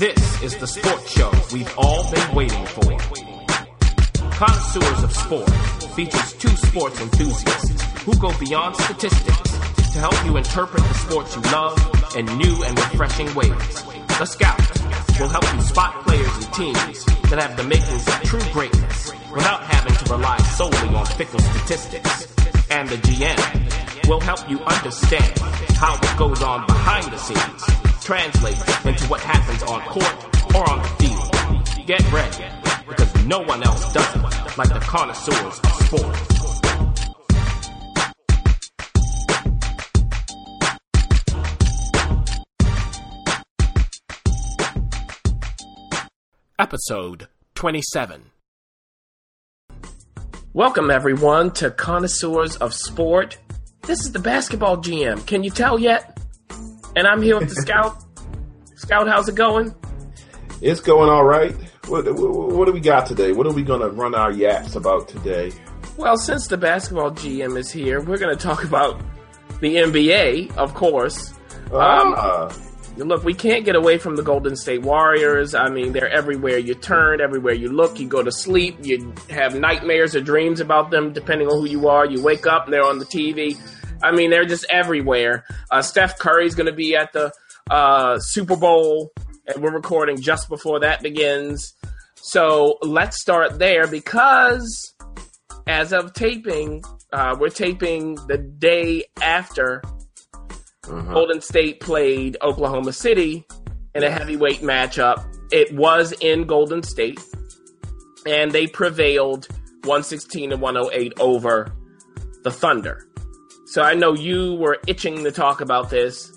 This is the sports show we've all been waiting for. Connoisseurs of Sport features two sports enthusiasts who go beyond statistics to help you interpret the sports you love in new and refreshing ways. The Scout will help you spot players and teams that have the makings of true greatness without having to rely solely on fickle statistics. And the GM will help you understand how it goes on behind the scenes translates into what happens on court or on the field. Get ready, because no one else does it like the connoisseurs of sport. Episode 27. Welcome, everyone, to Connoisseurs of Sport. This is the basketball GM. Can you tell yet? And I'm here with the Scout. Scout, how's it going? It's going all right. What, what, what do we got today? What are we going to run our yaps about today? Well, since the basketball GM is here, we're going to talk about the NBA, of course. Ah, Um, Look, we can't get away from the Golden State Warriors. I mean, they're everywhere you turn, everywhere you look. You go to sleep, you have nightmares or dreams about them, depending on who you are. You wake up and they're on the TV. I mean, they're just everywhere. Uh, Steph Curry's going to be at the uh, Super Bowl, and we're recording just before that begins. So let's start there because as of taping, uh, we're taping the day after uh-huh. Golden State played Oklahoma City in a heavyweight matchup. It was in Golden State, and they prevailed 116 to 108 over the Thunder. So I know you were itching to talk about this.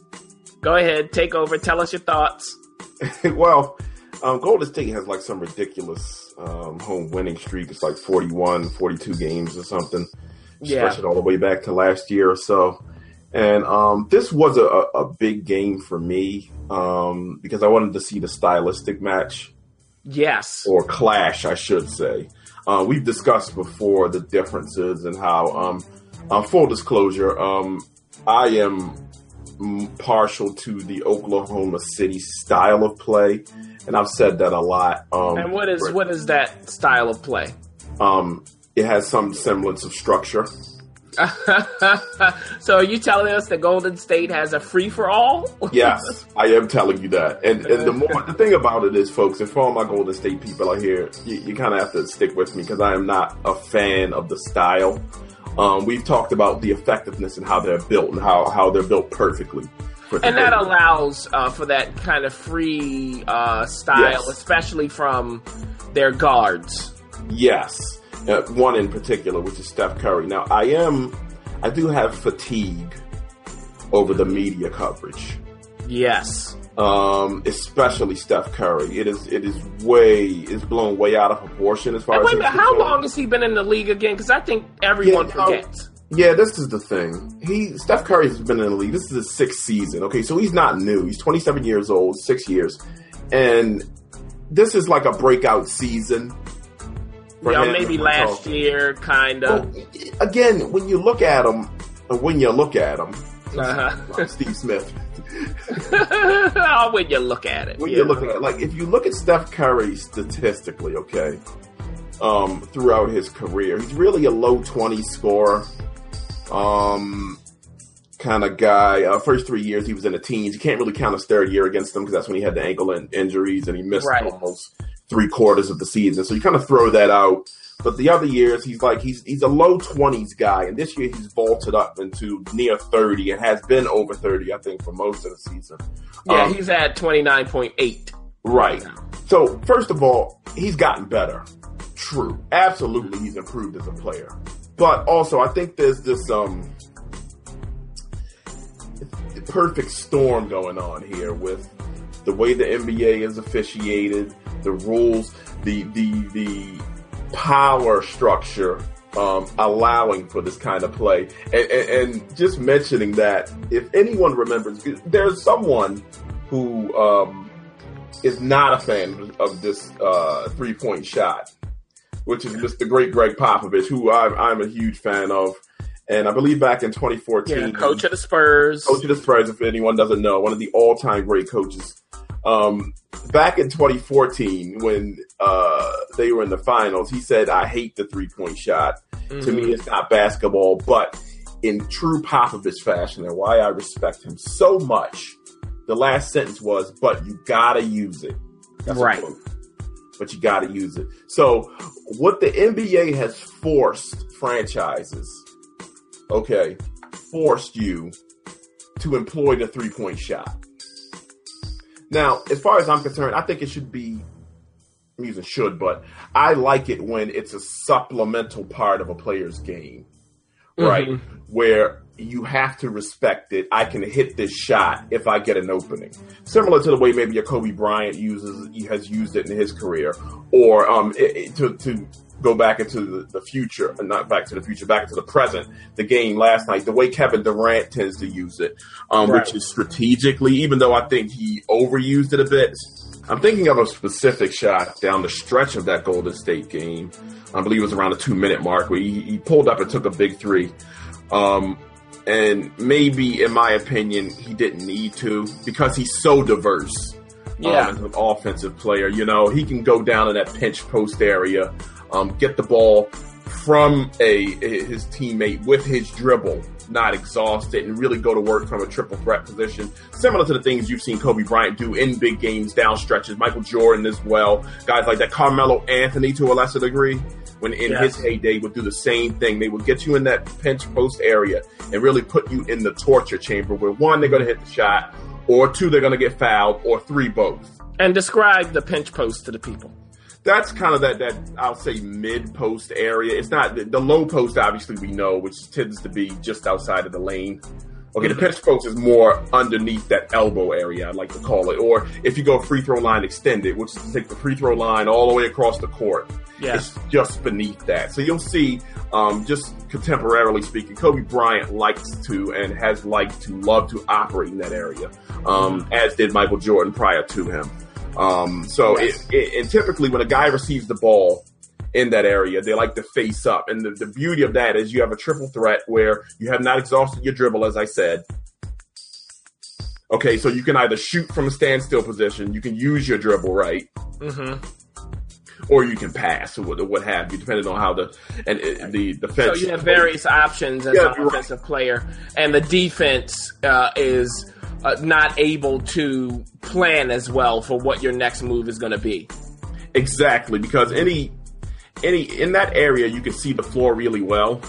Go ahead, take over, tell us your thoughts. well, um, Golden State has like some ridiculous um, home winning streak. It's like 41, 42 games or something. Yeah. Stretch it all the way back to last year or so. And um, this was a, a big game for me um, because I wanted to see the stylistic match Yes. or clash, I should say. Uh, we've discussed before the differences and how, um, uh, full disclosure, um, I am partial to the Oklahoma City style of play, and I've said that a lot. Um, And what is what is that style of play? Um, it has some semblance of structure. so are you telling us that Golden State has a free for all? Yes, I am telling you that. And and the more the thing about it is, folks, and for all my Golden State people out here, you, you kind of have to stick with me because I am not a fan of the style. Um, we've talked about the effectiveness and how they're built and how how they're built perfectly. and that allows uh, for that kind of free uh, style, Yes. especially from their guards. Yes, uh, one in particular, which is Steph Curry. Now, I am, I do have fatigue over the media coverage, Yes. Um, especially Steph Curry. It is, it is way, it's blown way out of proportion as far as wait a minute, how long has he been in the league again? Because I think everyone Yeah, um, forgets. Yeah, this is the thing. He Steph Curry has been in the league. This is his sixth season. Okay, so he's not new. He's 27 years old, six years, and this is like a breakout season. Yeah, him. maybe last year, kind Well, of. again, when you look at him, when you look at him, Uh-huh. Steve Smith. oh, when you look at it, When yeah. you're looking at like if you look at Steph Curry statistically, okay, um, throughout his career, he's really a low 20 scorer, um, kind of guy. Uh, first three years he was in the teens. You can't really count his third year against them because that's when he had the ankle in- injuries and he missed Right. almost three quarters of the season. So you kind of throw that out. But the other years, he's like he's he's a low twenties guy, and this year he's vaulted up into near thirty and has been over thirty, I think, for most of the season. yeah, Um, he's at twenty nine point eight. Right. So, first of all, he's gotten better. True. Absolutely, he's improved as a player. But also, I think there's this um perfect storm going on here with the way the NBA is officiated, the rules, the the the power structure um, allowing for this kind of play, and, and, and just mentioning that if anyone remembers, there's someone who um, is not a fan of this uh, three point shot, which is Mr. Great Gregg Popovich, who I'm, I'm a huge fan of. And I believe back in 2014, Yeah, coach of the Spurs. coach of the Spurs, if anyone doesn't know, one of the all time great coaches. Um, back in 2014 when uh, they were in the finals, he said, "I hate the three point shot. Mm-hmm. To me, mm-hmm. it's not basketball." But in true Popovich fashion, and why I respect him so much, the last sentence was, "But you gotta use it." That's right. But you gotta use it. So, what the NBA has forced franchises, okay, forced you to employ the three point shot. Now, as far as I'm concerned, I think it should be I'm using should, but I like it when it's a supplemental part of a player's game, right? Mm-hmm. Where you have to respect it. I can hit this shot if I get an opening, similar to the way maybe a Kobe Bryant uses has used it in his career, or um, it, it, to to go back into the, the future, uh, not back to the future, back into the present. The game last night, the way Kevin Durant tends to use it, um, right. which is strategically, even though I think he overused it a bit. I'm thinking of a specific shot down the stretch of that Golden State game. I believe it was around the two minute mark where he, he pulled up and took a big three. Um, and maybe, in my opinion, he didn't need to because he's so diverse. Yeah, um, as an offensive player, you know, he can go down in that pinch post area um, get the ball from a his teammate with his dribble, not exhausted, and really go to work from a triple threat position, similar to the things you've seen Kobe Bryant do in big games, down stretches. Michael Jordan as well, guys like that. Carmelo Anthony to a lesser degree, when in yes. his heyday, would do the same thing. They would get you in that pinch post area and really put you in the torture chamber, where one they're going to hit the shot, or two they're going to get fouled, or three both. And describe the pinch post to the people that's kind of that that I'll say mid post area. It's not the, the, low post. Obviously, we know which tends to be just outside of the lane. Okay, the pinch post is more underneath that elbow area, I like to call it. Or if you go free throw line extended, which is to take the free throw line all the way across the court, yeah. it's just beneath that. So you'll see, um, just contemporarily speaking, Kobe Bryant likes to and has liked to love to operate in that area, um, as did Michael Jordan prior to him. Um, so yes. it, it, and typically when a guy receives the ball in that area, they like to face up. And the, the beauty of that is you have a triple threat where you have not exhausted your dribble, as I said. Okay, so you can either shoot from a standstill position, you can use your dribble right, mm-hmm. or you can pass or what, what have you, depending on how the and uh, the defense. So you have various options as yeah, an offensive right. player, and the defense uh, is uh, not able to plan as well for what your next move is going to be. Exactly, because any any in that area you can see the floor really well.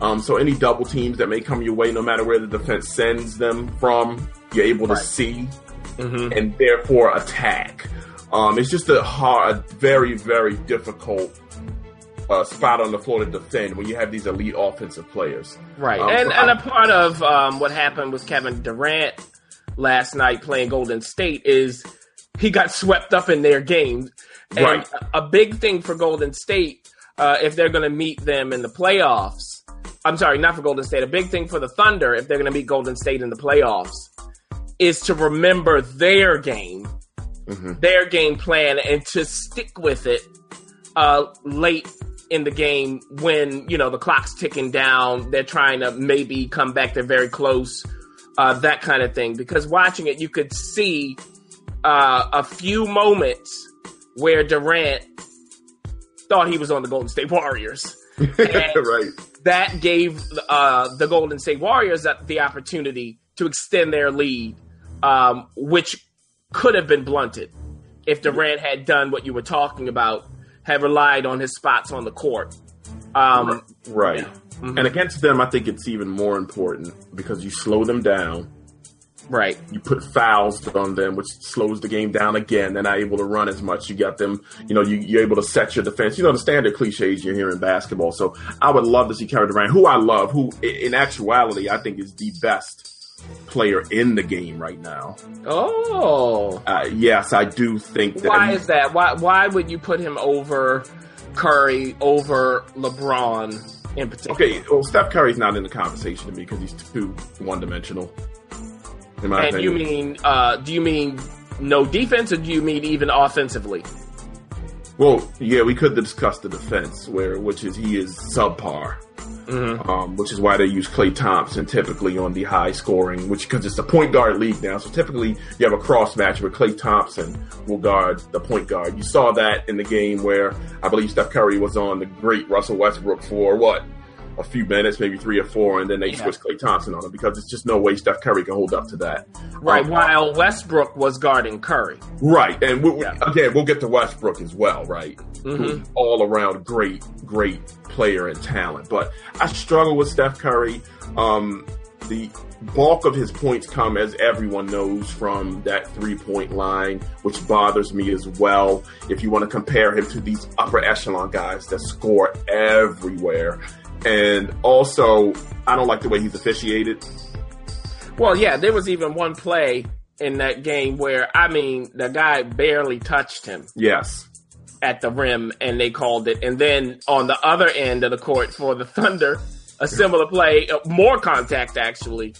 Um, so any double teams that may come your way, no matter where the defense sends them from, you're able right. to see mm-hmm. and therefore attack. Um, it's just a hard, a very, very difficult uh, spot on the floor to defend when you have these elite offensive players. Right, um, and and I, a part of um, what happened with Kevin Durant last night playing Golden State is he got swept up in their game. And right. a big thing for Golden State, uh, if they're going to meet them in the playoffs, I'm sorry, not for Golden State, a big thing for the Thunder, if they're going to meet Golden State in the playoffs, is to remember their game, mm-hmm. their game plan, and to stick with it uh, late in the game when, you know, the clock's ticking down. They're trying to maybe come back. They're very close uh, that kind of thing. Because watching it, you could see uh, a few moments where Durant thought he was on the Golden State Warriors. right. That gave uh, the Golden State Warriors the opportunity to extend their lead, um, which could have been blunted if Durant had done what you were talking about, had relied on his spots on the court. Um, right. Yeah. Mm-hmm. And against them, I think it's even more important because you slow them down. Right. You put fouls on them, which slows the game down again. They're not able to run as much. You got them, you know, you, are able to set your defense. You know, the standard cliches you hear in basketball. So I would love to see Kevin Durant, who I love, who in actuality I think is the best player in the game right now. Oh. Uh, yes, I do think that. Why is that? Why, why would you put him over Curry, over LeBron? in particular. Okay, well, Steph Curry's not in the conversation to me because he's too one dimensional. and opinion. you mean, uh, do you mean no defense, or do you mean even offensively? Well, yeah, we could discuss the defense, where which is he is subpar. mm-hmm. um, which is why they use Klay Thompson typically on the high scoring, which because it's a point guard league now. So typically you have a cross match where Klay Thompson will guard the point guard. You saw that in the game where I believe Steph Curry was on the great Russell Westbrook for what a few minutes, maybe three or four, and then they yeah. switch Klay Thompson on him because it's just no way Steph Curry can hold up to that. Right, um, while Westbrook was guarding Curry. Right, and we, yeah. again, we'll get to Westbrook as well, right? Mm-hmm. All around great, great player and talent. But I struggle with Steph Curry. Um, the bulk of his points come, as everyone knows, from that three point line, which bothers me as well. If you want to compare him to these upper echelon guys that score everywhere, and also, I don't like the way he's officiated. Well, yeah, there was even one play in that game where, I mean, the guy barely touched him. Yes. At the rim, and they called it. And then on the other end of the court for the Thunder, a similar play, uh, more contact actually,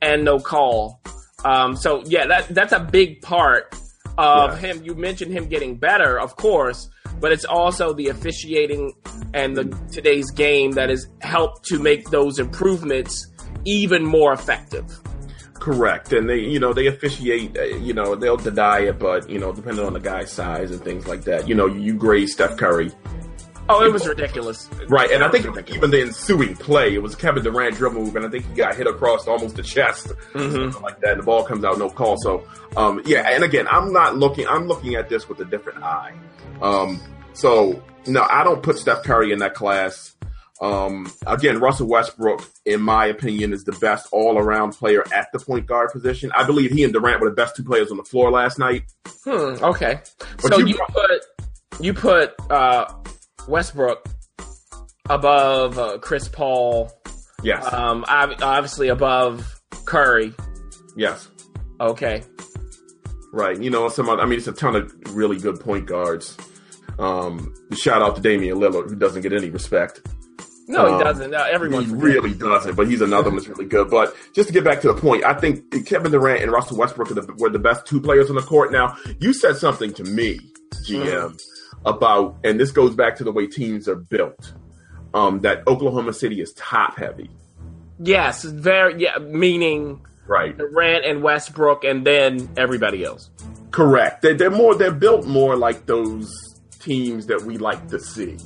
and no call. Um, so yeah, that that's a big part of yeah. him. You mentioned him getting better, of course, but it's also the officiating and the today's game that has helped to make those improvements even more effective. Correct, and they, you know, they officiate. Uh, you know, they'll deny it, but you know, depending on the guy's size and things like that. You know, you grade Steph Curry. Oh, it was ridiculous. Right, and I think even the ensuing play, it was Kevin Durant dribble move, and I think he got hit across almost the chest, mm-hmm. like that. And the ball comes out, no call. So, um, yeah, and again, I'm not looking. I'm looking at this with a different eye. Um, so no, I don't put Steph Curry in that class. Um, again, Russell Westbrook, in my opinion, is the best all around player at the point guard position. I believe he and Durant were the best two players on the floor last night. Hmm, okay. But so you, you put you put uh, Westbrook above uh, Chris Paul. Yes. Um, obviously above Curry. Yes. Okay. Right. You know, some. I mean, it's a ton of really good point guards. Um, shout out to Damian Lillard, who doesn't get any respect. No, um, he doesn't. Everyone he really doesn't, but he's another one that's really good. But just to get back to the point, I think Kevin Durant and Russell Westbrook the, were the best two players on the court. Now, you said something to me, GM, mm-hmm. About, and this goes back to the way teams are built. Um, that Oklahoma City is top heavy. Yes, very. Yeah, meaning right Durant and Westbrook, and then everybody else. Correct. They're, they're more. They're built more like those teams that we like to see.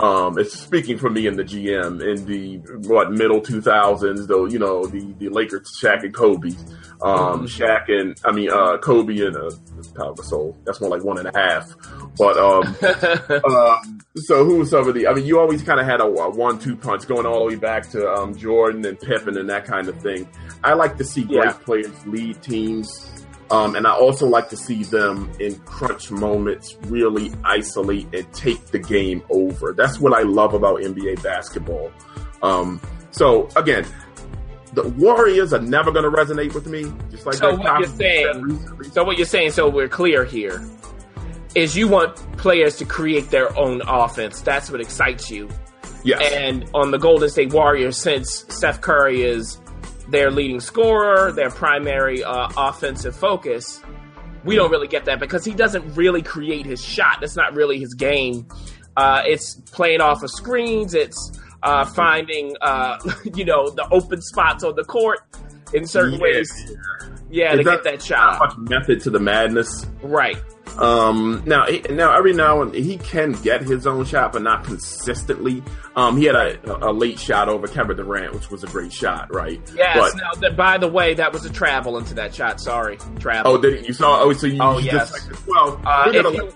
Um, it's speaking for me and the GM in the what middle two thousands, though you know the the Lakers, Shaq and Kobe, um, mm-hmm. Shaq and I mean uh, Kobe and uh, Pau Gasol. That's more like one and a half. But um, uh, so who was some of the? I mean, you always kind of had a, a one-two punch going all the way back to um, Jordan and Pippen and that kind of thing. I like to see great yeah. players lead teams um, and I also like to see them in crunch moments really isolate and take the game over. That's what I love about NBA basketball. Um, so again, the Warriors are never going to resonate with me. Just like so, what you're saying. So what you're saying. So we're clear here. Is you want players to create their own offense. That's what excites you. Yes. And on the Golden State Warriors, since Steph Curry is their leading scorer, their primary uh, offensive focus. We don't really get that because he doesn't really create his shot. That's not really his game. Uh, it's playing off of screens. It's uh, finding, uh, you know, the open spots on the court in certain ways. Yeah, to get that shot. Much method to the madness. Right. Um, now, now every now and he can get his own shot, but not consistently. Um, he had a, a late shot over Kevin Durant, which was a great shot, right? Yes. But, now, by the way, that was a travel into that shot. Sorry, travel. Oh, did you saw? Oh, so you? Oh, yes. Just, well, uh, you,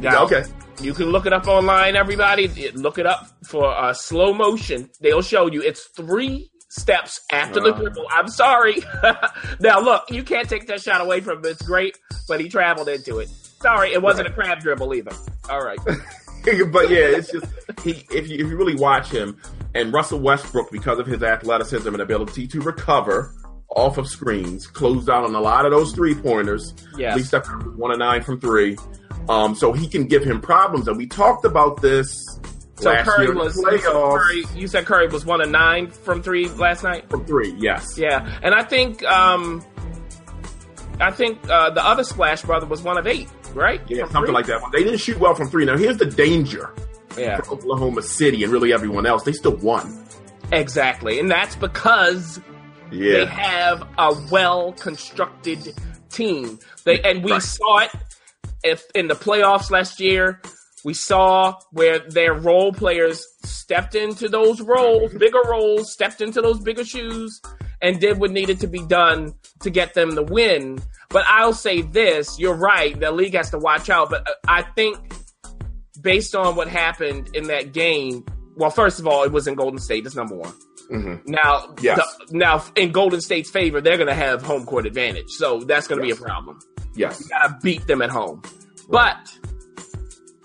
yeah, okay. You can look it up online, everybody. Look it up for uh, slow motion. They'll show you. It's three steps after uh, the dribble. I'm sorry. now look, you can't take that shot away from him. It's great, but he traveled into it. Sorry, it wasn't right. a crab dribble either. All right. but yeah, it's just he. If you, if you really watch him and Russell Westbrook, because of his athleticism and ability to recover off of screens, closed out on a lot of those three pointers. Yeah, at least one of nine from three. Um, so he can give him problems, and we talked about this so last Curry was you said Curry, you said Curry was one of nine from three last night. From three, yes. Yeah, and I think um, I think uh, the other Splash brother was one of eight, right? Yeah, from something three? like that. They didn't shoot well from three. Now here's the danger yeah. for Oklahoma City and really everyone else, they still won. Exactly. And that's because Yeah. they have a well constructed team. They and we Right. saw it if in the playoffs last year. We saw where their role players stepped into those roles, bigger roles, stepped into those bigger shoes, and did what needed to be done to get them the win. But I'll say this: you're right. The league has to watch out. But uh, I think, based on what happened in that game, well, first of all, it was in Golden State. That's number one. Mhm. Now, Yes. the- now in Golden State's favor, they're going to have home court advantage, so that's going to Yes. be a problem. Yes. You got to beat them at home. But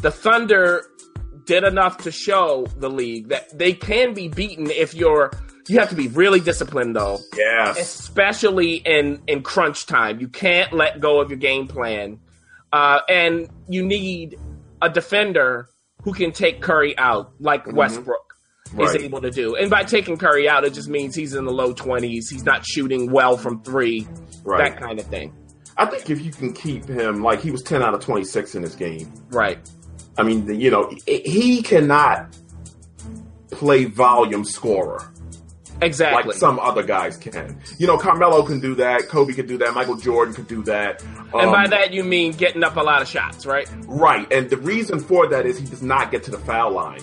the Thunder did enough to show the league that they can be beaten if you're. You have to be really disciplined, though, Yes. especially in in crunch time. You can't let go of your game plan, uh, and you need a defender who can take Curry out, like Westbrook is Mm-hmm. Right. able to do. And by taking Curry out, it just means he's in the low twenties. He's not shooting well from three, Right. that kind of thing. I think if you can keep him, like he was 10 out of 26 in this game. Right. I mean, the- you know, he- cannot play volume scorer Exactly. like some other guys can. You know, Carmelo can do that. Kobe can do that. Michael Jordan could do that. and by Um, that you mean getting up a lot of shots, right? right. And the reason for that is he does not get to the foul line.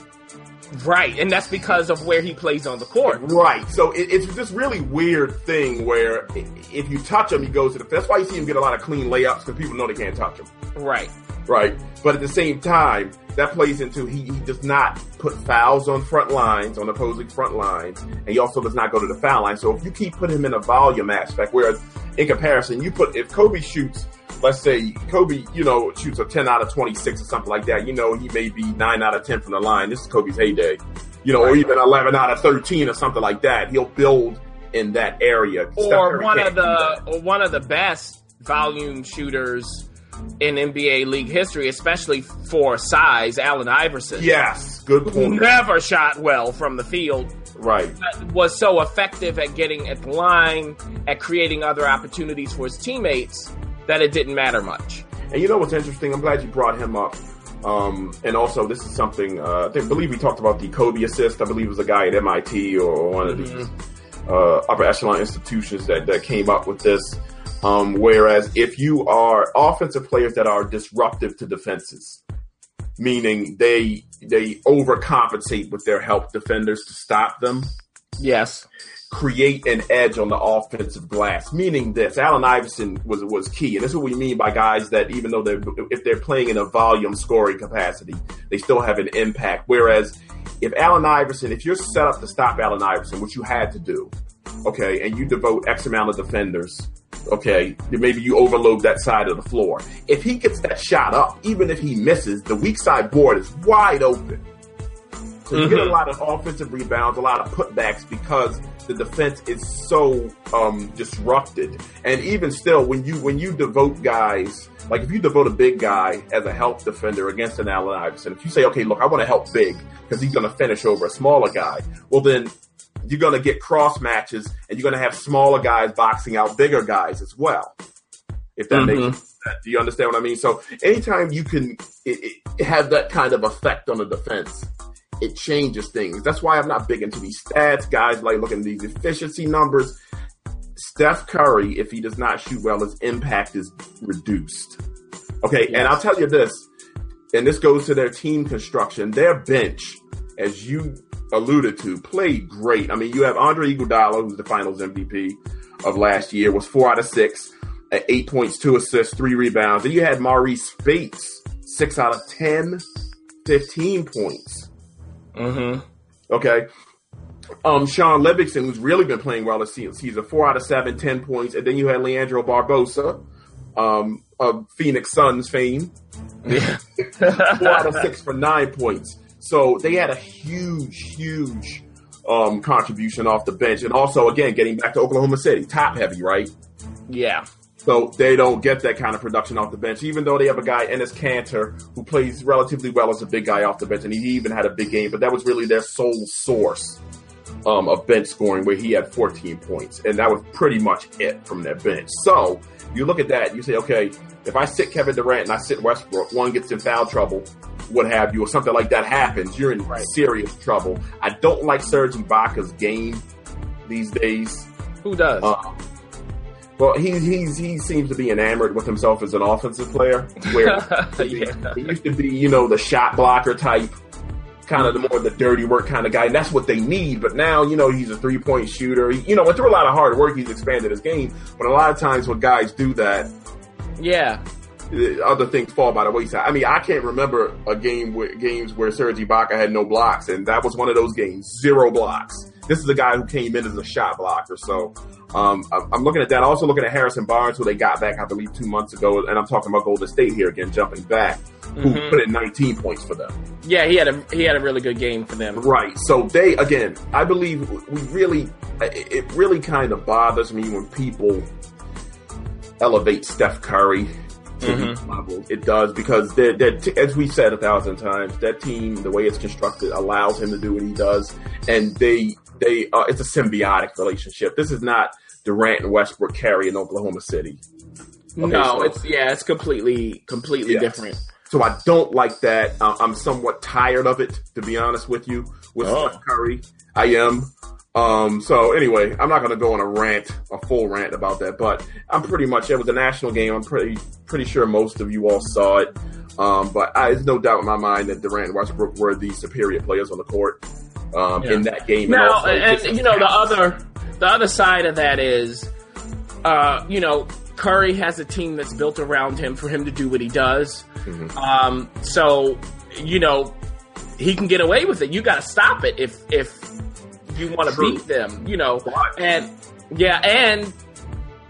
Right. And that's because of where he plays on the court. Right. So it, it's this really weird thing where if you touch him, he goes to the. That's why you see him get a lot of clean layups because people know they can't touch him. Right. Right. But at the same time, that plays into he, he does not put fouls on front lines, on opposing front lines, and he also does not go to the foul line. So if you keep putting him in a volume aspect, whereas in comparison, you put if Kobe shoots, let's say Kobe, you know, shoots a ten out of twenty six or something like that, you know, he may be nine out of ten from the line. This is Kobe's heyday. You know, or even eleven out of thirteen or something like that. He'll build in that area. Or one of the or one of the best volume shooters in NBA league history, especially for size, Allen Iverson. Yes, good Who point. never shot well from the field. Right. was so effective at getting at the line, at creating other opportunities for his teammates, that it didn't matter much. And you know what's interesting? I'm glad you brought him up. Um, and also, this is something uh, I think, believe we talked about the Kobe assist. I believe it was a guy at MIT or one of these uh, upper echelon institutions that, that came up with this. Um, whereas if you are offensive players that are disruptive to defenses, meaning they they overcompensate with their help defenders to stop them, Yes. Create an edge on the offensive glass. Meaning this, Allen Iverson was was key, and this is what we mean by guys that even though they're if they're playing in a volume scoring capacity, they still have an impact. Whereas if Allen Iverson, if you're set up to stop Allen Iverson, which you had to do, okay, and you devote X amount of defenders. Okay, maybe you overload that side of the floor. If he gets that shot up, even if he misses, the weak side board is wide open. So you get a Mhm. lot of offensive rebounds, a lot of putbacks because the defense is so um, disrupted. And even still, when you when you devote guys, like if you devote a big guy as a help defender against an Allen Iverson, if you say, okay, look, I want to help big because he's going to finish over a smaller guy, well then you're going to get cross matches and you're going to have smaller guys boxing out bigger guys as well. If that Mhm. makes sense. Do you understand what I mean? So anytime you can it, it, have that kind of effect on the defense, it changes things. That's why I'm not big into these stats. Guys like looking at these efficiency numbers. Steph Curry, if he does not shoot well, his impact is reduced. Okay, and I'll tell you this, and this goes to their team construction. Their bench, as you alluded to, played great. I mean, you have Andre Iguodala, who's the Finals MVP of last year, was four out of six, at eight points, two assists, three rebounds. Then you had Marreese Speights, six out of 10, 15 points. Mm-hmm. Okay. Um, Shaun Livingston, who's really been playing well this season, he's a four out of seven, 10 points. And then you had Leandro Barbosa, um, of Phoenix Suns fame, Yeah. four out of six for nine points. So they had a huge, huge um, contribution off the bench. And also, again, getting back to Oklahoma City, top heavy, right? yeah. So they don't get that kind of production off the bench, even though they have a guy, Enes Kanter, who plays relatively well as a big guy off the bench, and he even had a big game, but that was really their sole source um, of bench scoring, where he had 14 points, and that was pretty much it from their bench. So you look at that, you say, okay, if I sit Kevin Durant and I sit Westbrook, one gets in foul trouble, what have you, or something like that happens, you're in right. serious trouble. I don't like Serge Ibaka's game these days. Who does? Uh, well, he he's he seems to be enamored with himself as an offensive player. Where yeah. he used to be, you know, the shot blocker type, kind of the more the dirty work kind of guy, and that's what they need. But now, you know, he's a three point shooter. He, you know, through a lot of hard work, he's expanded his game. But a lot of times, when guys do that, yeah, uh, other things fall by the wayside. I mean, I can't remember a game with games where Serge Ibaka had no blocks, and that was one of those games, zero blocks. This is a guy who came in as a shot blocker, so um, I'm looking at that. Also looking at Harrison Barnes, who they got back, I believe, two months ago, and I'm talking about Golden State here again, jumping back, who mm-hmm. put in 19 points for them. Yeah, he had a he had a really good game for them. Right. So they again, I believe we really, it really kind of bothers me when people elevate Steph Curry to mm-hmm. levels. It does because they're, they're t- as we said a thousand times, that team, the way it's constructed, allows him to do what he does, and they they uh, it's a symbiotic relationship. This is not Durant and Westbrook carry in Oklahoma City. Okay, no, so, it's yeah, it's completely completely yes. different. So I don't like that. Uh, I'm somewhat tired of it, to be honest with you. With oh. Steph Curry, I am. Um, so anyway, I'm not going to go on a rant, a full rant about that, but I'm pretty much, it was a national game. I'm pretty, pretty sure most of you all saw it. Um, but I, there's no doubt in my mind that Durant and Westbrook were the superior players on the court, um, yeah. in that game. Now, and, and you know, the other, the other side of that is, uh, you know, Curry has a team that's built around him for him to do what he does. Mm-hmm. Um, so, you know, he can get away with it. You got to stop it if, if, you want to beat them, you know. And yeah, and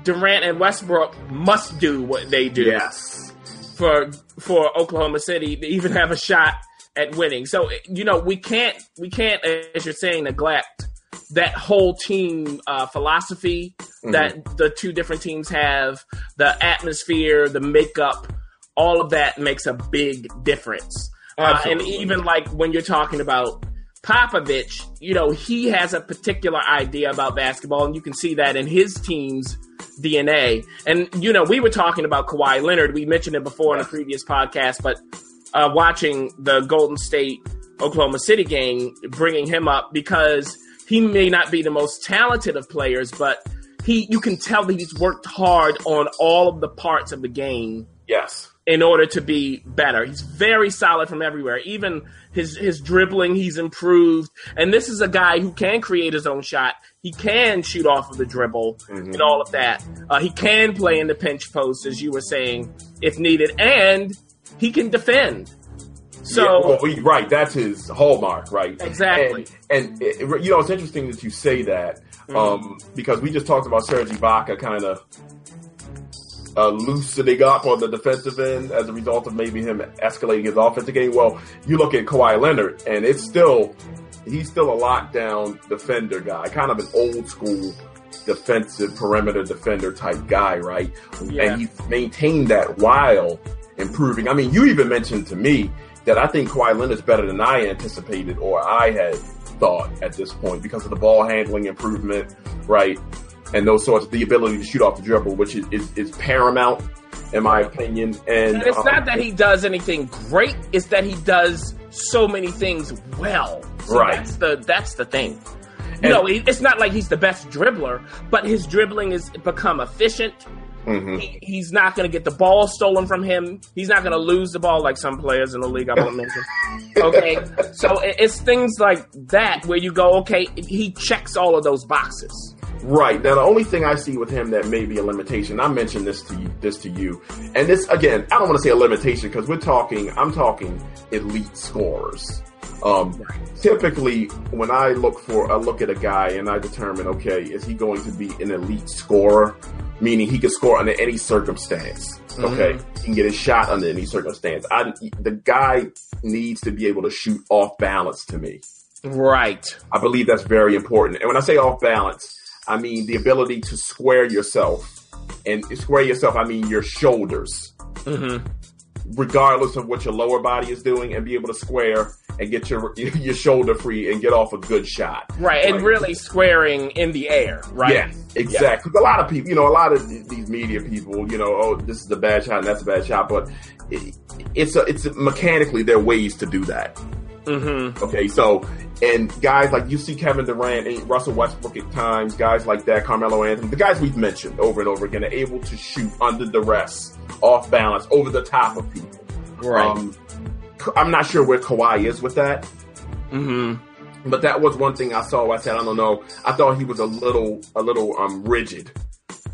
Durant and Westbrook must do what they do. Yes. For for Oklahoma City to even have a shot at winning. So you know, we can't we can't as you're saying neglect that whole team uh, philosophy mm-hmm. that the two different teams have, the atmosphere, the makeup, all of that makes a big difference. Uh, and even like when you're talking about Popovich, you know, he has a particular idea about basketball, and you can see that in his team's DNA. And, you know, we were talking about Kawhi Leonard. We mentioned it before in a previous podcast, but uh, watching the Golden State Oklahoma City game, bringing him up because he may not be the most talented of players, but he you can tell that he's worked hard on all of the parts of the game. Yes in order to be better. He's very solid from everywhere. Even his his dribbling, he's improved. And this is a guy who can create his own shot. He can shoot off of the dribble mm-hmm. and all of that. Uh, he can play in the pinch post, as you were saying, if needed, and he can defend. So yeah, well, we, right, that's his hallmark, right? Exactly. And, and it, you know, it's interesting that you say that mm-hmm. um, because we just talked about Serge Ibaka kind of uh, loosening up on the defensive end as a result of maybe him escalating his offensive game. Well, you look at Kawhi Leonard, and it's still he's still a lockdown defender guy, kind of an old school defensive perimeter defender type guy, right? Yeah. And he's maintained that while improving. I mean, you even mentioned to me that I think Kawhi Leonard's better than I anticipated or I had thought at this point because of the ball handling improvement, right? and those sorts, of the ability to shoot off the dribble, which is, is, is paramount in my opinion. And, and it's um, not that he does anything great; it's that he does so many things well. So right. That's the that's the thing. No, it's not like he's the best dribbler, but his dribbling has become efficient. Mm-hmm. He, he's not going to get the ball stolen from him. He's not going to lose the ball like some players in the league I won't mention. Okay, so it's things like that where you go, okay, he checks all of those boxes. Right. Now, the only thing I see with him that may be a limitation, I mentioned this to you, this to you, and this again, I don't want to say a limitation because we're talking, I'm talking elite scorers. Um, typically, when I look for, I look at a guy and I determine, okay, is he going to be an elite scorer? Meaning he can score under any circumstance. Mm-hmm. Okay, mm-hmm. he can get a shot under any circumstance. I, the guy needs to be able to shoot off balance to me. Right. I believe that's very important. And when I say off balance, I mean the ability to square yourself. And square yourself, I mean your shoulders. Mm-hmm. Regardless of what your lower body is doing, and be able to square and get your your shoulder free and get off a good shot. Right, and really squaring in the air, right? Yeah, exactly. Yeah. A lot of people, you know, a lot of these media people, you know, oh, this is a bad shot and that's a bad shot, but it, it's a, it's a, mechanically there are ways to do that. Mm-hmm. Okay, so and guys like you see Kevin Durant and Russell Westbrook at times, guys like that, Carmelo Anthony, the guys we've mentioned over and over again are able to shoot under duress, off balance, over the top of people. Right. Um, I'm not sure where Kawhi is with that. Mm-hmm. But that was one thing I saw. I said, I don't know. I thought he was a little, a little um rigid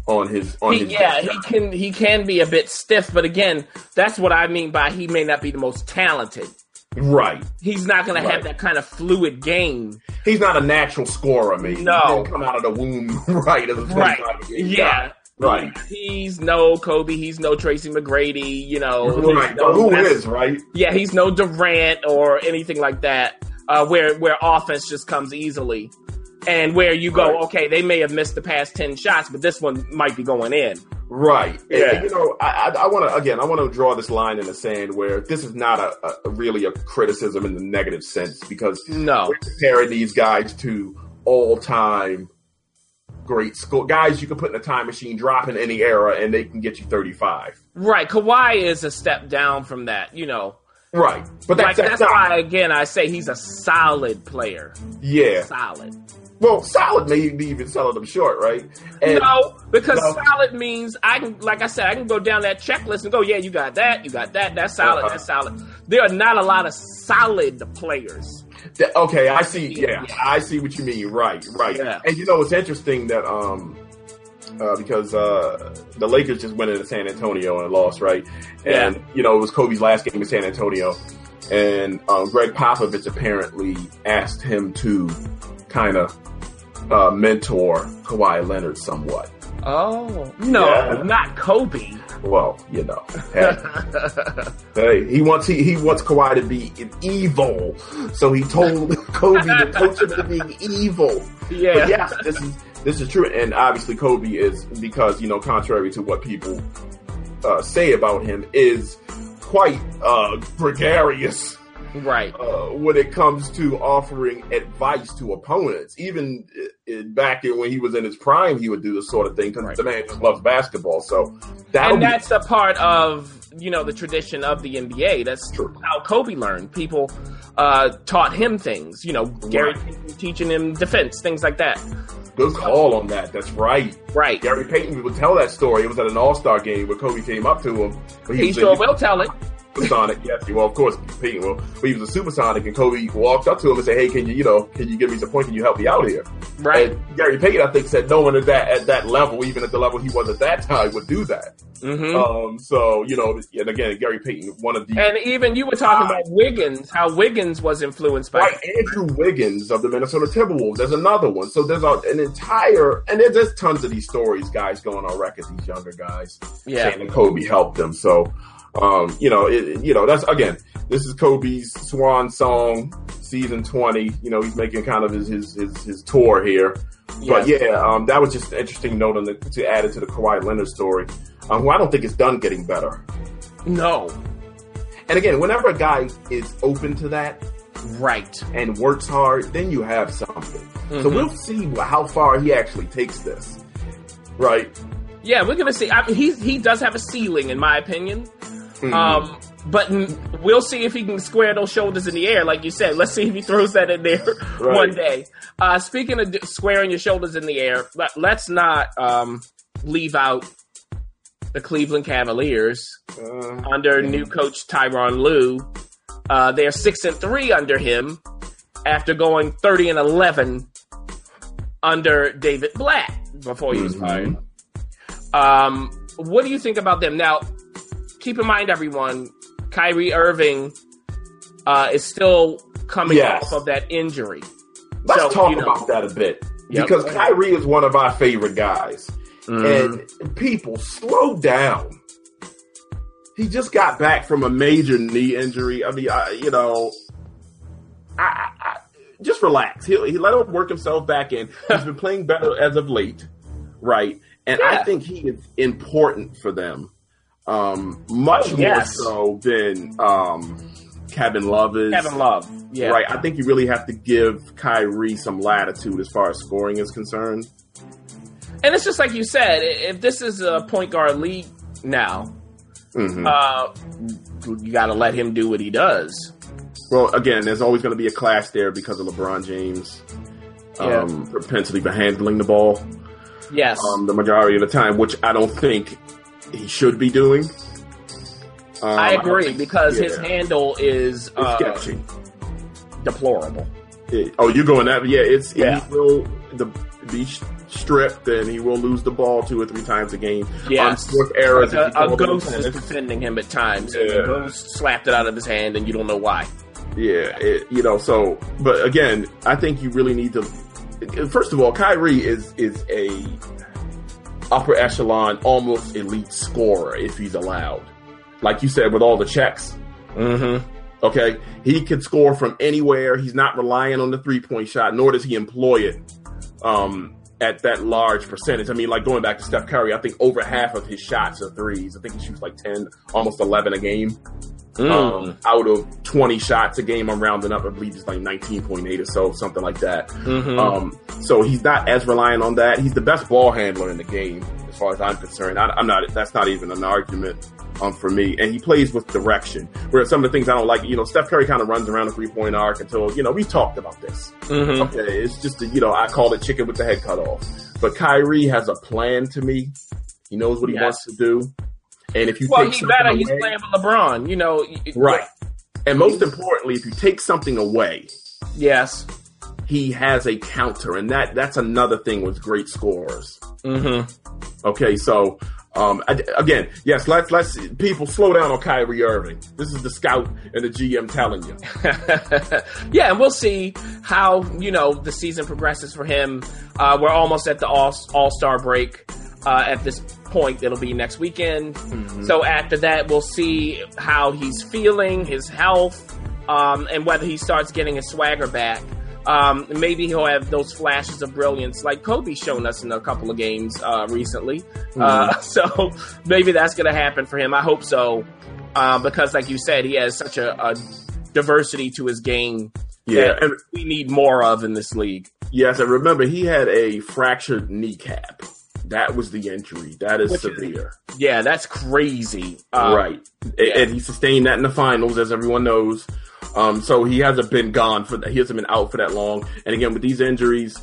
on his on he, his yeah he can he can be a bit stiff but again that's what i mean by he may not be the most talented Right. He's not going right. to have that kind of fluid game. He's not a natural scorer, maybe. No. come out of the womb right. right. Yeah. Right. He's no Kobe. He's no Tracy McGrady. You know. Right. No, who is right? Yeah. He's no Durant or anything like that. Uh, where where offense just comes easily, and where you go, right. okay, they may have missed the past ten shots, but this one might be going in. Right. Yeah. And, you know, I, I, I want to again, I want to draw this line in the sand where this is not a, a really a criticism in the negative sense because no, we're comparing these guys to all time great school guys you can put in a time machine, drop in any era, and they can get you thirty five. Right. Kawhi is a step down from that. You know. Right. But that's, like, that's why again I say he's a solid player. Yeah. Solid. Well, solid may even be even selling them short, right? And, no, because no. solid means I can, like I said, I can go down that checklist and go, yeah, you got that, you got that, that's solid, uh-huh. that's solid. There are not a lot of solid players. Okay, I see. Yeah, I see what you mean. Right, right. Yeah. And you know, it's interesting that um, uh, because uh, the Lakers just went into San Antonio and lost, right? And yeah. you know, it was Kobe's last game in San Antonio, and um, Gregg Popovich apparently asked him to kind of uh, mentor Kawhi Leonard somewhat. Oh no, yeah. not Kobe. Well, you know, hey, hey, he wants he, he wants Kawhi to be evil, so he told Kobe to coach him to be evil. Yeah, but yes, this is this is true, and obviously Kobe is because you know, contrary to what people uh, say about him, is quite uh, gregarious right? Uh, when it comes to offering advice to opponents, even back in when he was in his prime, he would do this sort of thing because right. the man just loves basketball. So that and that's be- a part of you know the tradition of the NBA. That's True. how Kobe learned. People uh, taught him things. You know, Gary right. teaching him defense, things like that. Good call on that. That's right. Right. Gary Payton would tell that story. It was at an All Star game where Kobe came up to him. he, he sure will tell it supersonic. yes, well, of course, Payton will. But he was a supersonic, and Kobe walked up to him and said, "Hey, can you, you know, can you give me some point? Can you help me out here?" Right. And Gary Payton, I think, said no one at that at that level, even at the level he was at that time, would do that. Mm-hmm. Um, so you know, and again, Gary Payton, one of the and even you were talking about Wiggins, how Wiggins was influenced by right, Andrew Wiggins of the Minnesota Timberwolves. There's another one. So there's a, an entire and there's, there's tons of these stories, guys, going on record. These younger guys, yeah, that Kobe helped them. So um, you know, it, you know, that's again, this is Kobe's swan song, season 20. You know, he's making kind of his, his, his, his tour here. Yes. But yeah, um, that was just an interesting note on the, to add it to the Kawhi Leonard story, um, who I don't think is done getting better. No. And again, whenever a guy is open to that, right, and works hard, then you have something. Mm-hmm. So we'll see how far he actually takes this. Right. Yeah, we're gonna see. I mean, he he does have a ceiling, in my opinion. Mm-hmm. Um, but we'll see if he can square those shoulders in the air, like you said. Let's see if he throws that in there right. one day. Uh, speaking of squaring your shoulders in the air, let, us not um, leave out the Cleveland Cavaliers uh, under new coach Tyronn Lue. Uh, they're six and three under him after going thirty and eleven under David Blatt before he was mm-hmm. fired. Um, what do you think about them now? Keep in mind, everyone, Kyrie Irving uh, is still coming yes. off of that injury. Let's so, talk you know, about that a bit yep. because Kyrie is one of our favorite guys, mm-hmm. and people slow down. He just got back from a major knee injury. I mean, I, you know, I, I, just relax. He he let him work himself back in. He's been playing better as of late, right? And yeah. I think he is important for them um, much oh, yes. more so than um, Kevin Love is. Kevin Love, yeah, right. I think you really have to give Kyrie some latitude as far as scoring is concerned. And it's just like you said, if this is a point guard league now, mm-hmm. uh, you got to let him do what he does. Well, again, there's always going to be a clash there because of LeBron James' um, yeah. propensity for handling the ball. Yes, um, the majority of the time, which I don't think he should be doing. Um, I agree I because yeah. his handle is uh, sketchy, deplorable. It, oh, you going that? Yeah, it's yeah. He will the be stripped and he will lose the ball two or three times a game. Yeah, on errors. Like a, a ghost is defending him at times. Yeah. And ghost slapped it out of his hand, and you don't know why. Yeah, it, you know. So, but again, I think you really need to. First of all, Kyrie is is a upper echelon, almost elite scorer if he's allowed. Like you said, with all the checks. Mm-hmm. Okay, he can score from anywhere. He's not relying on the three point shot, nor does he employ it um, at that large percentage. I mean, like going back to Steph Curry, I think over half of his shots are threes. I think he shoots like ten, almost eleven a game. Mm. Um, out of 20 shots a game, I'm rounding up. I believe it's like 19.8 or so, something like that. Mm-hmm. Um, so he's not as reliant on that. He's the best ball handler in the game, as far as I'm concerned. I, am not. That's not even an argument um, for me. And he plays with direction. Where some of the things I don't like, you know, Steph Curry kind of runs around the three point arc until you know we talked about this. Mm-hmm. Okay, it's just a, you know I call it chicken with the head cut off. But Kyrie has a plan to me. He knows what he yes. wants to do. And if you well, take he better. Away, he's playing with LeBron. You know, right. And most importantly, if you take something away, yes, he has a counter, and that that's another thing with great scorers. Mm-hmm. Okay, so um, again, yes, let's let's people slow down on Kyrie Irving. This is the scout and the GM telling you. yeah, and we'll see how you know the season progresses for him. Uh, we're almost at the All All Star break uh, at this point. It'll be next weekend. Mm-hmm. So after that, we'll see how he's feeling, his health, um, and whether he starts getting his swagger back. Um, maybe he'll have those flashes of brilliance like Kobe's shown us in a couple of games uh, recently. Mm-hmm. Uh, so maybe that's going to happen for him. I hope so, uh, because like you said, he has such a, a diversity to his game. Yeah, and we need more of in this league. Yes, and remember he had a fractured kneecap. That was the injury. That is Which severe. Is, yeah, that's crazy. Um, right, yeah. and he sustained that in the finals, as everyone knows. Um, so he hasn't been gone for that. He hasn't been out for that long. And again, with these injuries,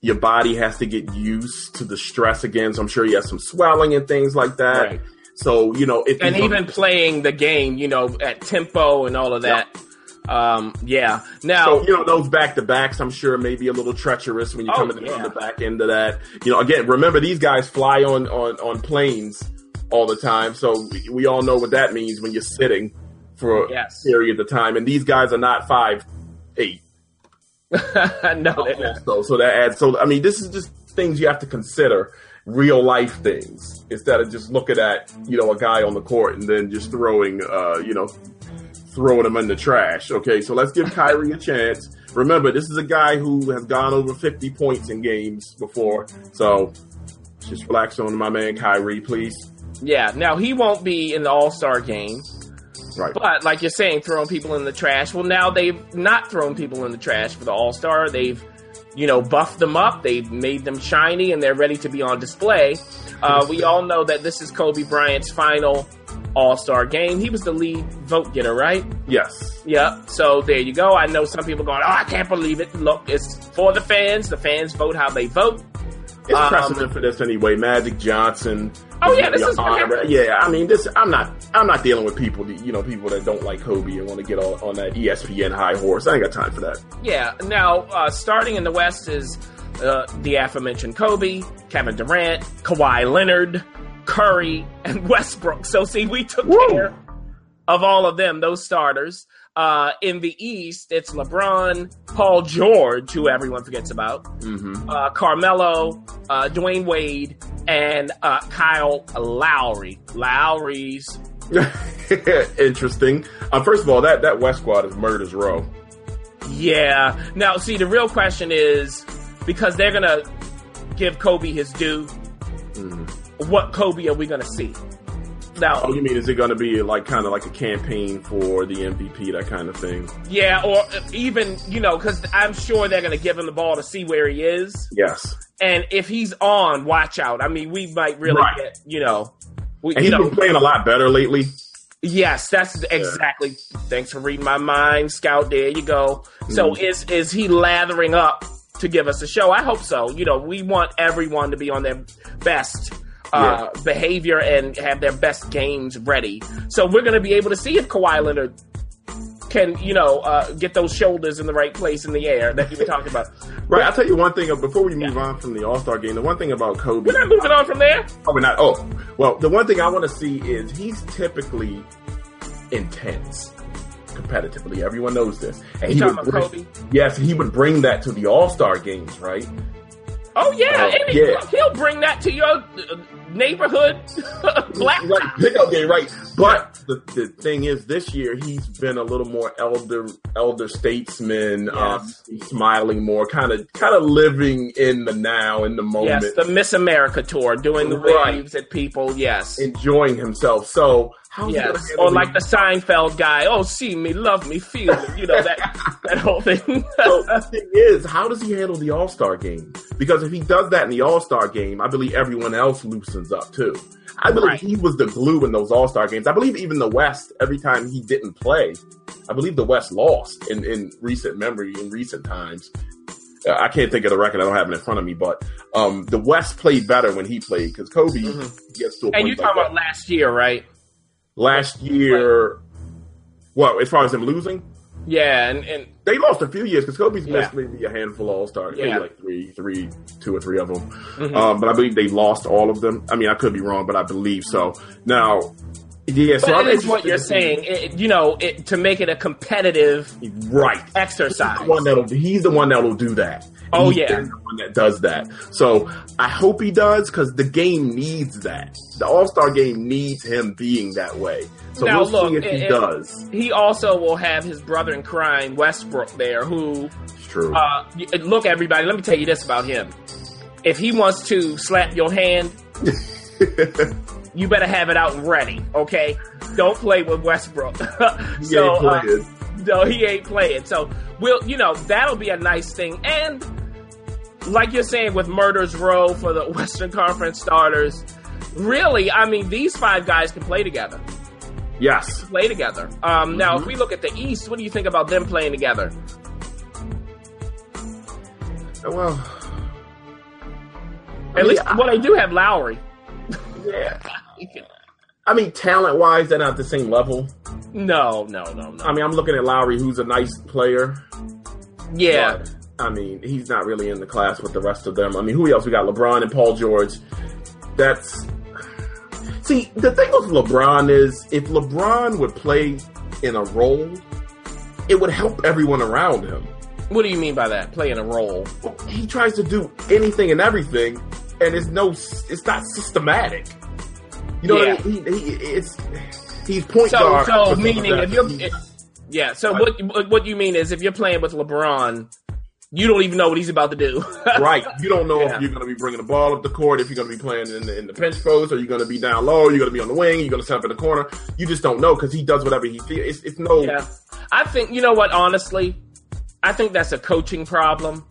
your body has to get used to the stress again. So I'm sure he has some swelling and things like that. Right. So you know, if and even playing the game, you know, at tempo and all of that. Yep. Um, yeah. Now, so, you know, those back to backs, I'm sure may be a little treacherous when you come oh, in yeah. on the back end of that. You know, again, remember these guys fly on on on planes all the time, so we, we all know what that means when you're sitting for yes. a period of time. And these guys are not five eight. no, so so that adds. So I mean, this is just things you have to consider, real life things, instead of just looking at you know a guy on the court and then just throwing uh, you know throwing him in the trash. Okay, so let's give Kyrie a chance. Remember, this is a guy who has gone over 50 points in games before. So just relax on my man Kyrie, please. Yeah, now he won't be in the All Star game. Right. But like you're saying, throwing people in the trash. Well, now they've not thrown people in the trash for the All Star. They've, you know, buffed them up. They've made them shiny, and they're ready to be on display. Uh, we all know that this is Kobe Bryant's final All Star game. He was the lead vote getter, right? Yes. Yep. So there you go. I know some people going, "Oh, I can't believe it." Look, it's for the fans. The fans vote how they vote. It's um, precedent for this anyway. Magic Johnson. Oh yeah, this is yeah. I mean, this. I'm not. I'm not dealing with people. That, you know, people that don't like Kobe and want to get on, on that ESPN high horse. I ain't got time for that. Yeah. Now, uh, starting in the West is uh, the aforementioned Kobe, Kevin Durant, Kawhi Leonard, Curry, and Westbrook. So see, we took Woo! care of all of them. Those starters. Uh, in the East, it's LeBron, Paul George, who everyone forgets about, mm-hmm. uh, Carmelo, uh, Dwyane Wade, and uh, Kyle Lowry. Lowry's interesting. Uh, first of all, that that West squad is murders row. Yeah. Now, see, the real question is because they're gonna give Kobe his due. Mm. What Kobe are we gonna see? Now, Oh, you mean is it going to be like kind of like a campaign for the MVP, that kind of thing? yeah, or even you know, because I'm sure they're going to give him the ball to see where he is, Yes. and if he's on, watch out. I mean, we might really Right. get you know, we, And he's know, been playing a lot better lately. Yes, that's exactly. Thanks for reading my mind, Scout. There you go. So Mm. is is he lathering up to give us a show? I hope so. You know, we want everyone to be on their best uh, behavior and have their best games ready. So we're going to be able to see if Kawhi Leonard can, you know, uh, get those shoulders in the right place in the air that you were talking about. Right. I'll tell you one thing uh, before we move on from the All Star game. The one thing about Kobe. We're not moving on from there. Oh, we're not. Oh, well, the one thing I want to see is he's typically intense, competitively. Everyone knows this. And You he talking would about Kobe? Yes, he would bring that to the All Star games, right? Oh yeah, Oh, yeah. he'll bring that to your neighborhood black. Right, pickup game, right? But the, the thing is, this year he's been a little more elder, elder statesman, um, Yes. he's smiling more, kind of, kind of living in the now, in the moment. Yes, the Miss America tour, doing the Right. waves at people. Yes, enjoying himself. So how's yes, or like the Seinfeld guy. Oh, see me, love me, feel me. You know that that whole thing. So the thing is, how does he handle the All Star game? Because if he does that in the All Star game, I believe everyone else loosens up too. I believe Right. he was the glue in those All Star games. I believe even the West, every time he didn't play, I believe the West lost in, in recent memory, in recent times. Uh, I can't think of the record. I don't have it in front of me, but um, the West played better when he played because Kobe gets to a Mm-hmm. and you like talking about that. last year, right? last year. Well, as far as him losing, Yeah, and and they lost a few years because Kobe's missed maybe a handful of All Stars, Yeah. maybe like three, three, two or three of them. Mhm. Um, but I believe they lost all of them. I mean, I could be wrong, but I believe so. Now, yeah, so it is what you're saying. It, you know, it, to make it a competitive right? exercise. He's the one that'll. He's the one that'll do that. Oh, He's yeah. the one that does that. So I hope he does because the game needs that. The All Star game needs him being that way. So Now, we'll look, see if he it- it- does. He also will have his brother in crime, Westbrook, there, who It's true. Uh, look, everybody, let me tell you this about him. If he wants to slap your hand, you better have it out and ready, okay? Don't play with Westbrook. He so, ain't uh, no, he ain't playing. So, we'll, you know, that'll be a nice thing. And, like you're saying with Murder's Row for the Western Conference starters, really, I mean, these five guys can play together. yes. Play together. Um, Now, if we look at the East, what do you think about them playing together? Well, At least, well, they do have Lowry. yeah. I mean, talent wise, they're not the same level. No, no, no, no. I mean, I'm looking at Lowry, who's a nice player. Yeah, But, I mean, he's not really in the class with the rest of them. I mean, who else? We got LeBron and Paul George. That's. See, the thing with LeBron is if LeBron would play in a role, it would help everyone around him. what do you mean by that? Playing a role? He tries to do anything and everything, and it's no, it's not systematic. You know Yeah. what I mean? He, he, it's he's point So, guard. so meaning if you're, if- yeah. So what what you mean is if you're playing with LeBron, you don't even know what he's about to do. right. You don't know Yeah. if you're going to be bringing the ball up the court, if you're going to be playing in the, in the pinch post, or you're going to be down low, you're going to be on the wing, you're going to set up in the corner. You just don't know because he does whatever he feels. It's, it's no. yeah, I think you know what. Honestly, I think that's a coaching problem.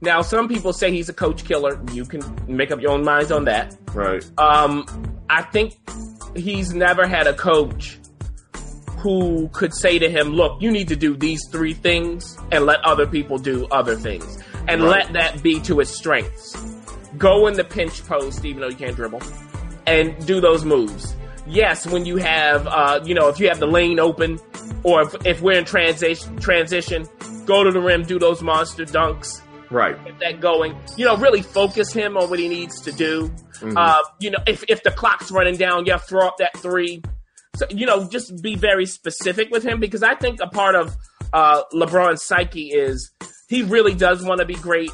Now, some people say he's a coach killer. You can make up your own minds on that. Right. Um, I think he's never had a coach who could say to him, "Look, you need to do these three things, and let other people do other things, and Right. let that be to his strengths. Go in the pinch post, even though you can't dribble, and do those moves. Yes, when you have, uh, you know, if you have the lane open, or if, if we're in transition, transition, go to the rim, do those monster dunks." Right. get that going. You know, really focus him on what he needs to do. Uh, you know, if if the clock's running down, yeah, throw up that three. So you know, just be very specific with him because I think a part of uh, LeBron's psyche is he really does want to be great.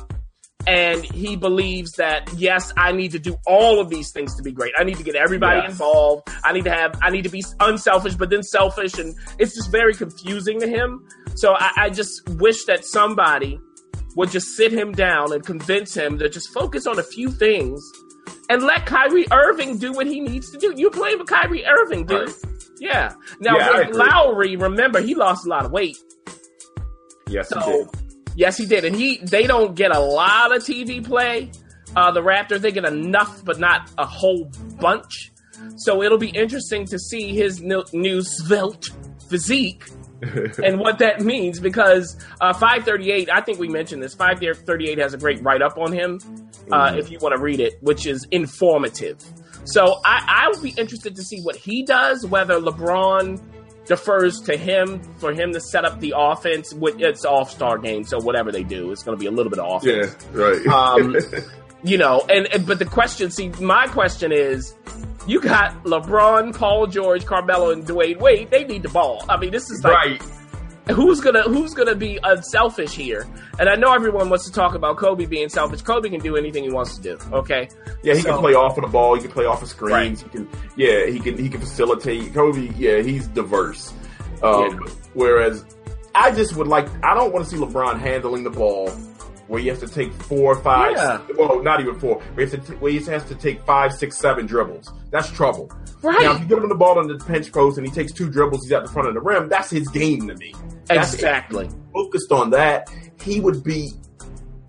And he believes that yes, I need to do all of these things to be great. I need to get everybody Yes. involved. I need to have, I need to be unselfish, but then selfish, and it's just very confusing to him. So I, I just wish that somebody would just sit him down and convince him to just focus on a few things and let Kyrie Irving do what he needs to do. You play with Kyrie Irving, dude. Right. Yeah. Now yeah, Lowry, remember he lost a lot of weight. Yes, so, he did. Yes, he did, and he they don't get a lot of TV play. Uh, the Raptors they get enough, but not a whole bunch. So it'll be interesting to see his new, new svelte physique and what that means because uh, 538 i think we mentioned this 538 has a great write-up on him uh, mm-hmm. if you want to read it which is informative. So I, I would be interested to see what he does whether lebron defers to him for him to set up the offense with its all-star game so whatever they do it's going to be a little bit of offense. Yeah right. Um, you know and, and but the question see my question is you got LeBron, Paul George, Carmelo, and Dwyane Wade. They need the ball. I mean, this is like right. who's gonna who's gonna be unselfish here? And I know everyone wants to talk about Kobe being selfish. Kobe can do anything he wants to do. Okay. Yeah, he so, can play off of the ball. He can play off of screens. Right. He can. Yeah, he can. He can facilitate. Kobe. Yeah, he's diverse. Um, yeah. Whereas I just would like. I don't want to see LeBron handling the ball where he has to take four, five, yeah. well, not even four, where he, has to t- where he has to take five, six, seven dribbles. That's trouble. Right. Now, if you give him the ball on the pinch post and he takes two dribbles, he's at the front of the rim, that's his game to me. That's exactly. Focused on that, he would be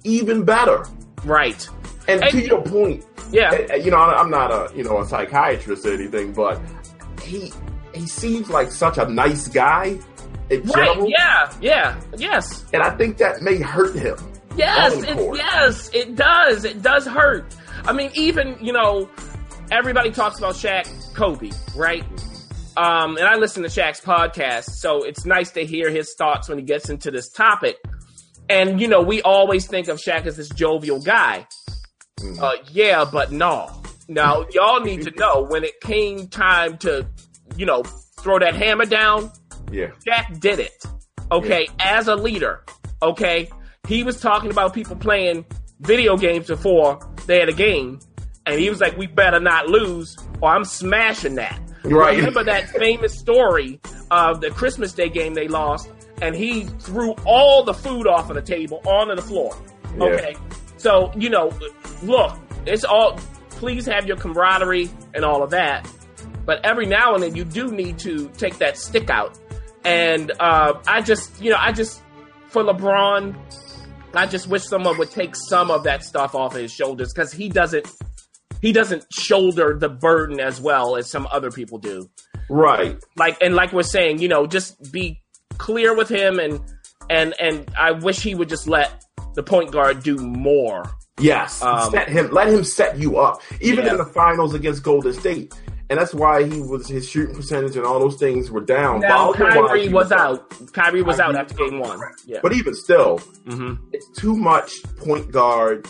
even better. Right. And, and to your point, yeah, eh, eh, you know, I'm not a you know a psychiatrist or anything, but he he seems like such a nice guy. right? General. Yeah. Yeah. Yes. And I think that may hurt him. Yes, it, yes, it does. It does hurt. I mean, even you know, everybody talks about Shaq, Kobe, right? Um, and I listen to Shaq's podcast, so it's nice to hear his thoughts when he gets into this topic. And you know, we always think of Shaq as this jovial guy. Mm. Uh, yeah, but no. Now, y'all need to know when it came time to, you know, throw that hammer down. Yeah, Shaq did it. Okay, yeah. as a leader. Okay, he was talking about people playing video games before they had a game, and he was like, "We better not lose, or I'm smashing that." Right. Remember that famous story of the Christmas Day game they lost, and he threw all the food off of the table onto the floor. Yeah. Okay, so you know, look, it's all. Please have your camaraderie and all of that, but every now and then you do need to take that stick out. And uh, I just, you know, I just for LeBron, I just wish someone would take some of that stuff off of his shoulders because he doesn't he doesn't shoulder the burden as well as some other people do. Right. Like and like we're saying, you know, just be clear with him and and and I wish he would just let the point guard do more. Yes. Um, set him let him set you up. Even yeah. in the finals against Golden State and that's why he was his shooting percentage and all those things were down. Now Kyrie was, was out. Kyrie was Kyrie out after game one. Yeah. But even still, mm-hmm. it's too much point guard,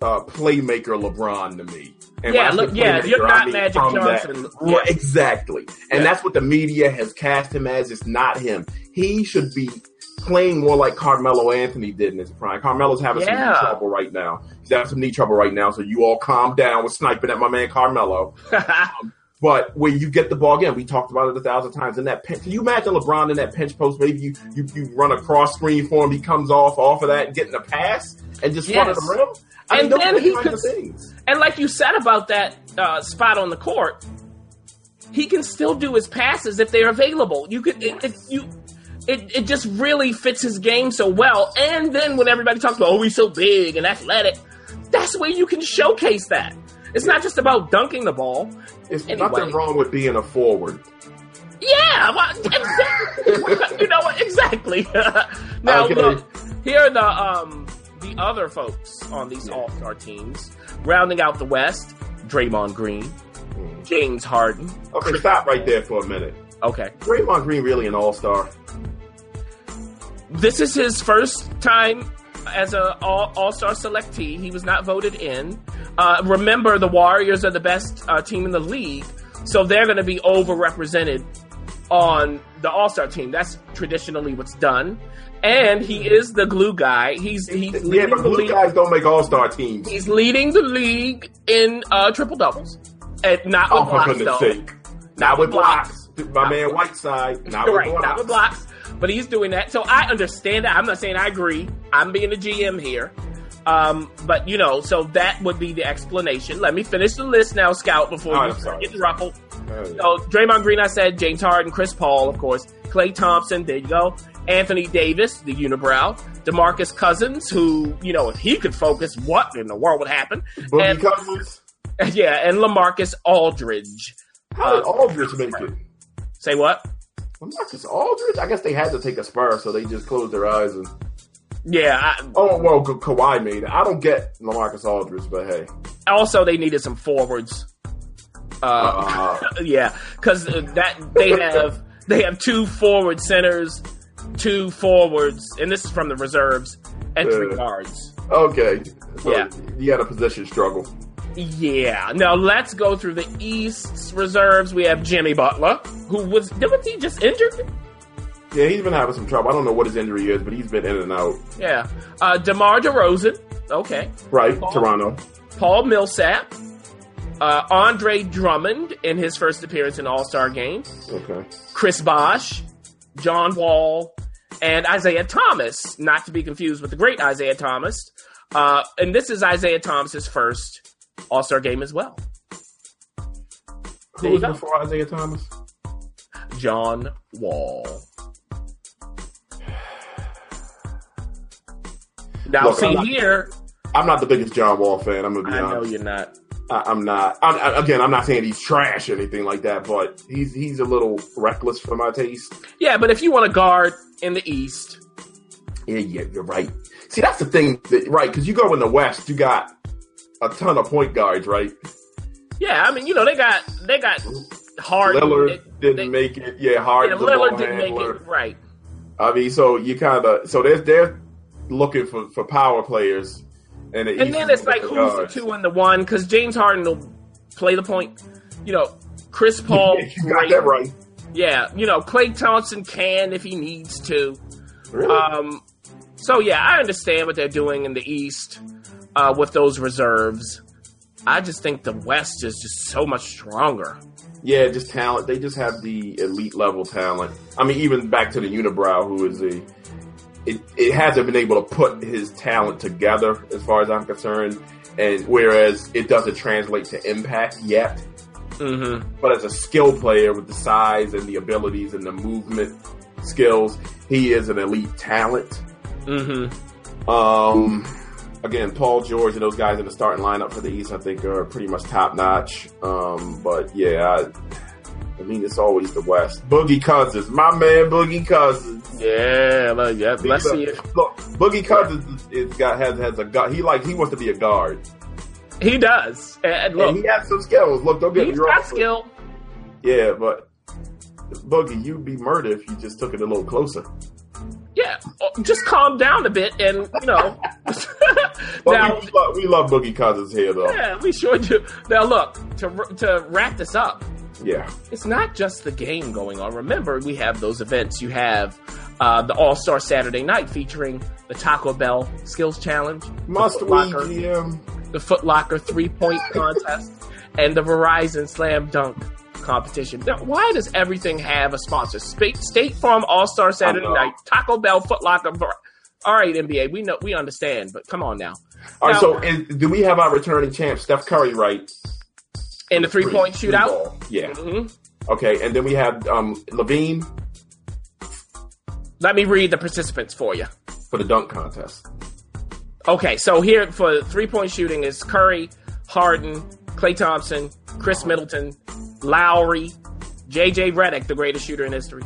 uh, playmaker LeBron to me. And yeah, look, yeah, you're not I mean Magic Johnson. Yeah. Exactly, and yeah. that's what the media has cast him as. It's not him. He should be playing more like Carmelo Anthony did in his prime. Carmelo's having yeah. some trouble right now. He's having some knee trouble right now. So you all calm down with sniping at my man Carmelo. um, but when you get the ball again, we talked about it a thousand times. In that, pinch, can you imagine LeBron in that pinch post? Maybe you you, you run a cross screen for him. He comes off off of that and getting a pass and just yes. running the rim. I and mean, then he could, and like you said about that uh, spot on the court, he can still do his passes if they're available. You could if you it, it just really fits his game so well. And then when everybody talks about, oh, he's so big and athletic, that's where you can showcase that. It's not just about dunking the ball. It's anyway. nothing wrong with being a forward. Yeah, well, exactly. you know what? Exactly. now, okay. look, here are the um, the other folks on these All Star teams, rounding out the West: Draymond Green, hmm. James Harden. Okay, stop right there for a minute. Okay, Draymond Green really an All Star? This is his first time as a all star selectee. He was not voted in. Uh, remember, the Warriors are the best uh, team in the league, so they're going to be overrepresented on the All Star team. That's traditionally what's done. And he is the glue guy. He's he's yeah, but glue guys don't make All Star teams. He's leading the league in uh, triple doubles, and not with oh, blocks though. Sake. Not, not with blocks. blocks. My man Whiteside. Not right, with blocks. Not with blocks but he's doing that. So I understand that. I'm not saying I agree. I'm being a GM here. Um, but you know, so that would be the explanation. Let me finish the list now, Scout, before All you right, start sorry. getting ruffled. Uh, So Draymond Green, I said James Harden, Chris Paul, of course, Klay Thompson. There you go. Anthony Davis, the unibrow, Demarcus Cousins, who you know, if he could focus, what in the world would happen? Boogie And- Cousins. Yeah, and Lamarcus Aldridge. How did Uh, Aldridge make it? Say what? Marcus Aldridge? I guess they had to take a spur, so they just closed their eyes and. Yeah. I, Oh well, Ka- Kawhi made it. I don't get Lamarcus Aldridge, but hey, also, they needed some forwards. Uh, uh, yeah, because that they have they have two forward centers, two forwards, and this is from the reserves and three Uh. guards. okay. So Yeah. you had a position struggle. Yeah. Now let's go through the East's reserves. We have Jimmy Butler, who was didn't he just injured? Yeah, he's been having some trouble. I don't know what his injury is, but he's been in and out. Yeah. Uh, Demar Derozan. Okay. Right, Paul- Toronto. Paul Millsap. Uh, Andre Drummond in his first appearance in All Star Game. Okay. Chris Bosh, John Wall, and Isaiah Thomas, not to be confused with the great Isaiah Thomas. Uh, and this is Isaiah Thomas's first All Star game as well. Who was go. before Isaiah Thomas? John Wall. Now, Look, see I'm not- here, I'm not the biggest John Wall fan. I'm gonna be I know you're not. I, I'm not. I'm, I, again, I'm not saying he's trash or anything like that, but he's he's a little reckless for my taste. Yeah, but if you want to guard in the East, Yeah, yeah, you're right. See, that's the thing, that, right? Because you go in the West, you got a ton of point guards, right? yeah, I mean, you know, they got they got Harden. Lillard they- didn't they- make it. Yeah, yeah, Harden's Lillard didn't make it right. I mean, so you kind of so they're they're looking for for power players, and, the And then it's like looking who's for the two and the one because James Harden will play the point. You know, Chris Paul. Yeah, you got great. that right. Yeah, you know, Klay Thompson can if he needs to. Really? Um, so yeah, I understand what they're doing in the East uh, with those reserves. I just think the West is just so much stronger. Yeah, just talent. They just have the elite level talent. I mean, even back to the unibrow, who is a it, it hasn't been able to put his talent together, as far as I'm concerned. And whereas it doesn't translate to impact yet, Mm-hmm. but as a skill player with the size and the abilities and the movement skills, he is an elite talent. Mm-hmm. Um, again, Paul George and those guys in the starting lineup for the East, I think, are pretty much top notch. Um, but yeah, I, I mean, it's always the West. Boogie Cousins, my man, Boogie Cousins. Yeah, like, yeah. Let's see if Look, Boogie Cousins is, is got has has a guard. He like he wants to be a guard. he does. And look, and he has some skills. Look, don't get he's me wrong. got skill. Yeah, but Boogie, you'd be murdered if you just took it a little closer. Yeah, oh, just calm down a bit, and you know. Now, we, love, we love Boogie Cousins here, though. yeah, we sure do. Now, look to to wrap this up. Yeah. it's not just the game going on. Remember, we have those events. You have uh, the All Star Saturday Night featuring the Taco Bell Skills Challenge, Must the we, Foot Locker, GM? the Foot Locker Three Point Contest, and the Verizon Slam Dunk competition. Now, why does everything have a sponsor? State, State Farm All Star Saturday Night, Taco Bell, Foot Locker. All right, NBA, we know we understand, but come on now. All right, Now- so is, do we have our returning champ, Steph Curry, right? In the three point shootout. ball. Yeah. hmm Okay, and then we have um, LaVine Let me read the participants for you. for the dunk contest. Okay, so here for three point shooting is Curry, Harden, Klay Thompson, Khris Middleton, Lowry, JJ Redick, the greatest shooter in history,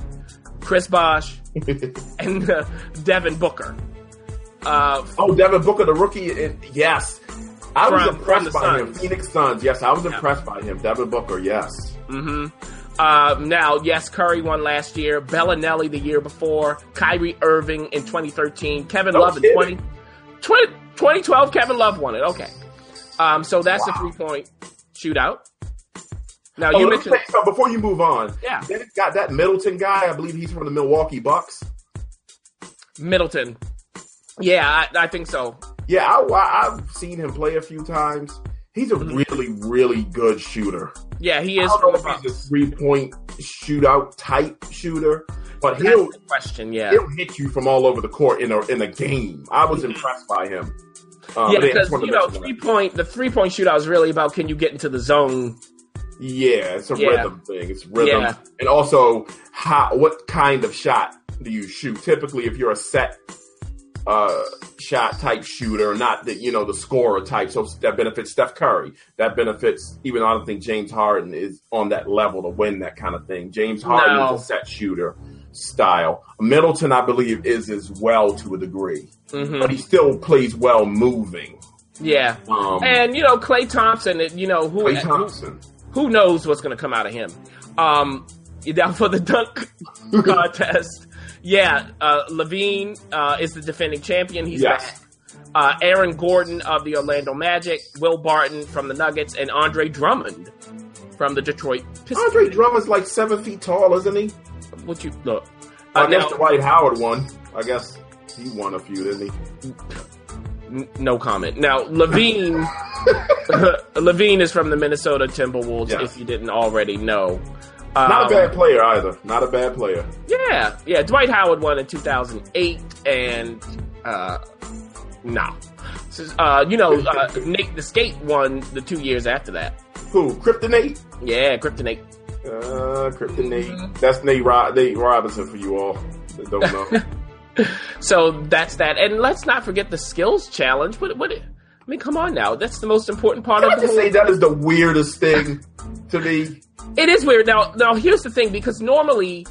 Chris Bosh, and uh, Devin Booker. Uh, oh, Devin Booker, the rookie. And, yes, I was impressed from by him. Phoenix Suns. Yes, I was impressed by him. Devin Booker. Yes. hmm Uh, now, yes, Curry won last year. Belinelli the year before. Kyrie Irving in 2013. Kevin No Love in kidding. 20, 20 2012. Kevin Love won it. Okay. Um, so that's the Wow. three point shootout. Now, Oh, you mentioned. something before you move on. Yeah. It's got that Middleton guy. I believe he's from the Milwaukee Bucks. Middleton. Yeah, I, I think so. Yeah, I, I've seen him play a few times. He's a really, really good shooter. Yeah, he is I from don't the know if he's a three point shootout type shooter, but That's he'll the question. Yeah. he'll hit you from all over the court in a in a game. I was impressed by him. Um, yeah, because you know, three point the three point shootout is really about can you get into the zone. Yeah, it's a Yeah. rhythm thing. It's rhythm, Yeah. and also how what kind of shot do you shoot? Typically, if you're a set uh, shot type shooter, not the you know the scorer type, so that benefits Steph Curry. That benefits even though I don't think James Harden is on that level to win that kind of thing. James Harden No. is a set shooter style. Middleton, I believe, is as well to a degree, hmm but he still plays well moving. Yeah, Um, and you know Klay Thompson. You know who who, Thompson. who knows what's going to come out of him. Um, now for the dunk contest, yeah, uh, LaVine uh, is the defending champion. He's Yes. back. Uh, Aaron Gordon of the Orlando Magic, Will Barton from the Nuggets, and Andre Drummond from the Detroit Pistons. Andre Drummond's like seven feet tall, isn't he? What you look? I Uh, guess now, Dwight Howard won. I guess he won a few, didn't he? n- no comment. Now LaVine, LaVine is from the Minnesota Timberwolves. Yes. If you didn't already know, Not Um, a bad player either. Not a bad player. Yeah, yeah. Dwight Howard won in 2008, and uh, no, uh, you know, uh, Nate the Skate won the two years after that. Who? Kryptonate? Yeah, Kryptonate. Uh, Kryptonate. That's Nate, Ro- Nate Robinson for you all that don't know. So that's that. And let's not forget the skills challenge. What? What? I mean, come on now. That's the most important part Can I of the just say that is the weirdest thing to me? It is weird. Now, now here's the thing. Because normally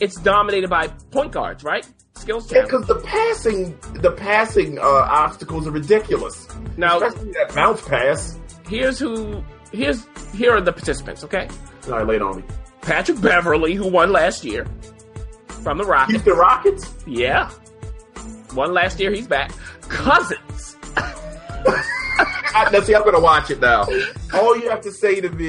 it's dominated by point guards, right? Skills Yeah, because the passing, the passing uh, obstacles are ridiculous. Now, Especially that bounce pass. here's who. Here's here are the participants. Okay. All right, late on me. Patrick Beverley, who won last year from the Rockets. The Rockets. Yeah. Won last year, he's back. Cousins. I, now, see, I'm gonna watch it now. All you have to say to me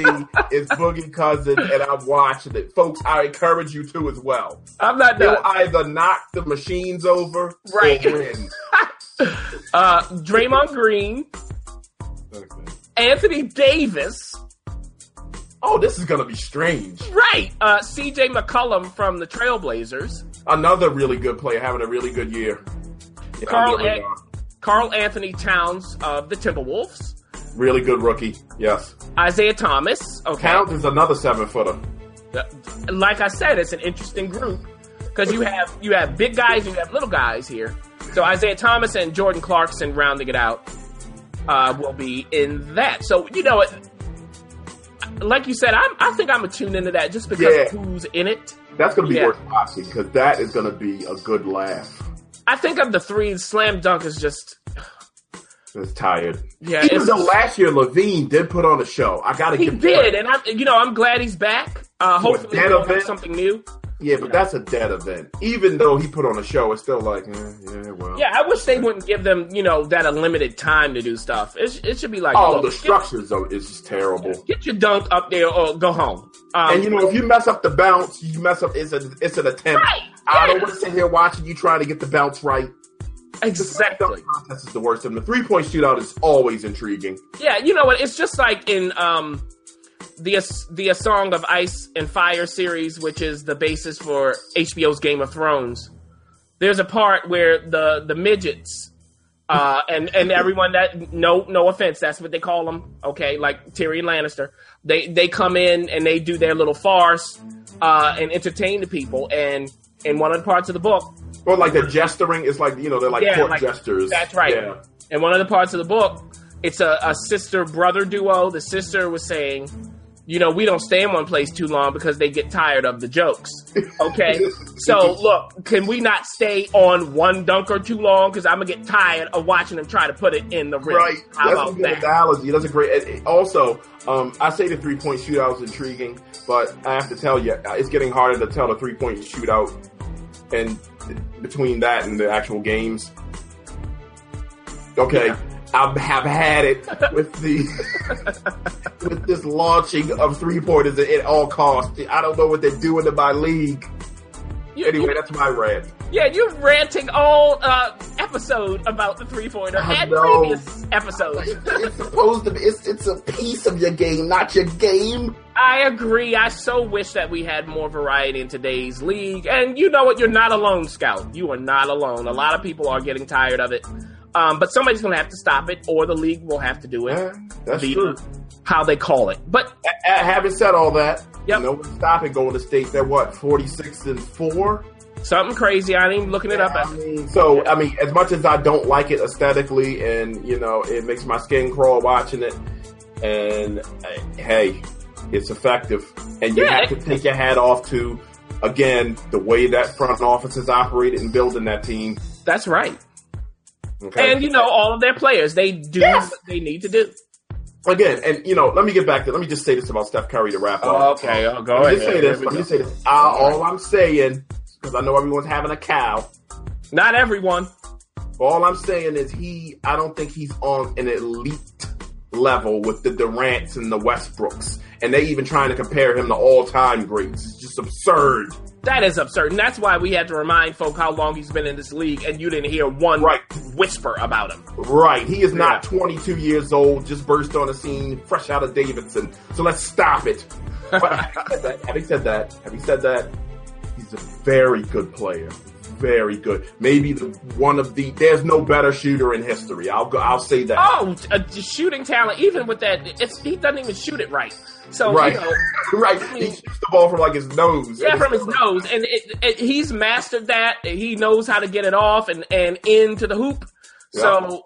is Boogie Cousin, and I'm watching it, folks. I encourage you to as well. I'm not They'll either knock the machines over Right. or win. Uh, Draymond Green, Anthony Davis, Oh, this is gonna be strange. right? Uh, CJ McCollum from the Trailblazers, Another really good player having a really good year. Karl Karl Anthony Towns of the Timberwolves, really good rookie. Yes, Isaiah Thomas. Okay, Count is another seven footer. Like I said, it's an interesting group because you have you have big guys, and you have little guys here. So Isaiah Thomas and Jordan Clarkson rounding it out uh, will be in that. So you know, it, like you said, I'm, I think I'm gonna tune into that just because Yeah. of who's in it. That's gonna be Yeah. worth watching because that is gonna be a good laugh. I think of the three, slam dunk is just It's tired. yeah. Even though last year LaVine did put on a show, I gotta he give him did, and I'm you know I'm glad he's back. Uh, hopefully we'll have something new. Yeah, but that's a dead event. Even though he put on a show, it's still like, eh, yeah, well. Yeah, I wish they wouldn't give them you know that unlimited time to do stuff. It, it should be like Oh, the structures though is just terrible. Get your dunk up there or go home. Um, And you know, if you mess up the bounce, you mess up. It's a it's an attempt. Right, I don't want to sit here watching you trying to get the bounce right. The exactly. dunk contest is the worst, and the three point shootout is always intriguing. Yeah, you know what? It's just like in um, the the A Song of Ice and Fire series, which is the basis for HBO's Game of Thrones. There's a part where the the midgets. Uh, and and everyone that no no offense that's what they call them okay like Tyrion Lannister they they come in and they do their little farce uh, and entertain the people and in one of the parts of the book Or like the gesturing, is like you know they're like Yeah, court like- gestures. That's right. Yeah. In one of the parts of the book, it's a, a sister brother duo. The sister was saying, you know, we don't stay in one place too long because they get tired of the jokes. Okay? so, look, can we not stay on one dunker too long? Because I'm going to get tired of watching them try to put it in the rim. Right. How That's a about good that? analogy. That's a great. Also, um, I say the three point shootout is intriguing, but I have to tell you, uh, it's getting harder to tell the three point shootout and between that and the actual games. Okay. Yeah. I have had it with the with this launching of three pointers at all costs. I don't know what they're doing to my league. You- Anyway, you- that's my rant. yeah, you're ranting all uh, episode about the three pointer and know. previous episodes. It's supposed to be. It's it's a piece of your game, not your game. I agree. I so wish that we had more variety in today's league. And you know what? You're not alone, Scout. You are not alone. A lot of people are getting tired of it. Um, but somebody's going to have to stop it, or the league will have to do it. Yeah, that's true. How they call it, but A- a- having said all that, Yep. you know, stop it. Golden State, they're what forty six and four. something crazy. I ain't even looking it up. I mean, so I mean, as much as I don't like it aesthetically, and you know, it makes my skin crawl watching it. And uh, hey, it's effective, and you Yeah, have to take your hat off to again the way that front office is operated and building that team. That's right. Okay? And you know, all of their players, they do Yes. what they need to do. again, and you know, let me get back to let me just say this about Steph Curry to wrap up. Okay, oh, go Let ahead. just say this. Let me just say this. Uh, all I'm saying, because I know everyone's having a cow. Not everyone. All I'm saying is he. I don't think he's on an elite level with the Durant's and the Westbrooks, and they even trying to compare him to all-time greats. It's just absurd. That is absurd. And that's why we had to remind folk how long he's been in this league, and you didn't hear one Right. whisper about him. Right. He is not Yeah. 22 years old, just burst on the scene, fresh out of Davidson. So let's stop it. But having said that, having said that, having said that, he's a very good player. Very good. Maybe the one of the. There's no better shooter in history. I'll go. I'll say that. Oh, uh, shooting talent, even with that, it's, he doesn't even shoot it right. So, right. you know, right. He shoots the ball from like his nose. yeah, from his nose. And it, it, he's mastered that. He knows how to get it off and, and into the hoop. So,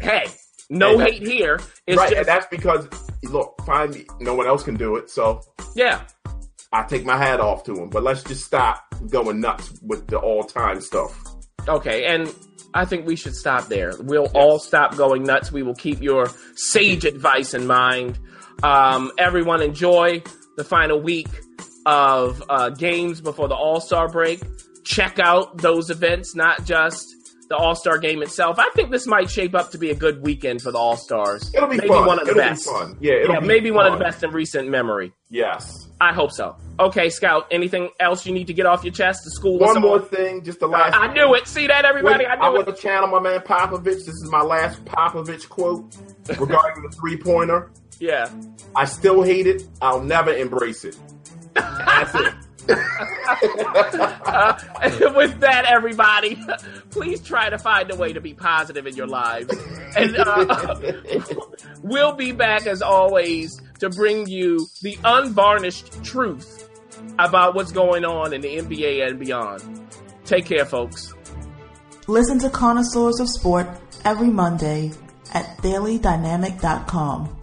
hey, no hate here. It's right. just, and that's because look, find me. No one else can do it. So yeah. I take my hat off to him. But let's just stop going nuts with the all-time stuff. Okay, and I think we should stop there. We'll all stop going nuts. We will keep your sage advice in mind. Um, everyone enjoy the final week of uh, games before the All Star break. Check out those events, not just the All Star game itself. I think this might shape up to be a good weekend for the All Stars. It'll be maybe fun. one of the It'll best. be fun. Yeah, it'll yeah, be maybe one of the best in recent memory. Yes. I hope so. Okay, Scout. Anything else you need to get off your chest? The school. One more thing, just the last. I knew it. See that, everybody? I I knew want it. to channel my man Popovich. This is my last Popovich quote regarding the three pointer. Yeah. I still hate it. I'll never embrace it. That's it. Uh, with that, everybody, please try to find a way to be positive in your lives. And uh, we'll be back as always to bring you the unvarnished truth about what's going on in the NBA and beyond. Take care, folks. Listen to Connoisseurs of Sport every Monday at dailydynamic.com.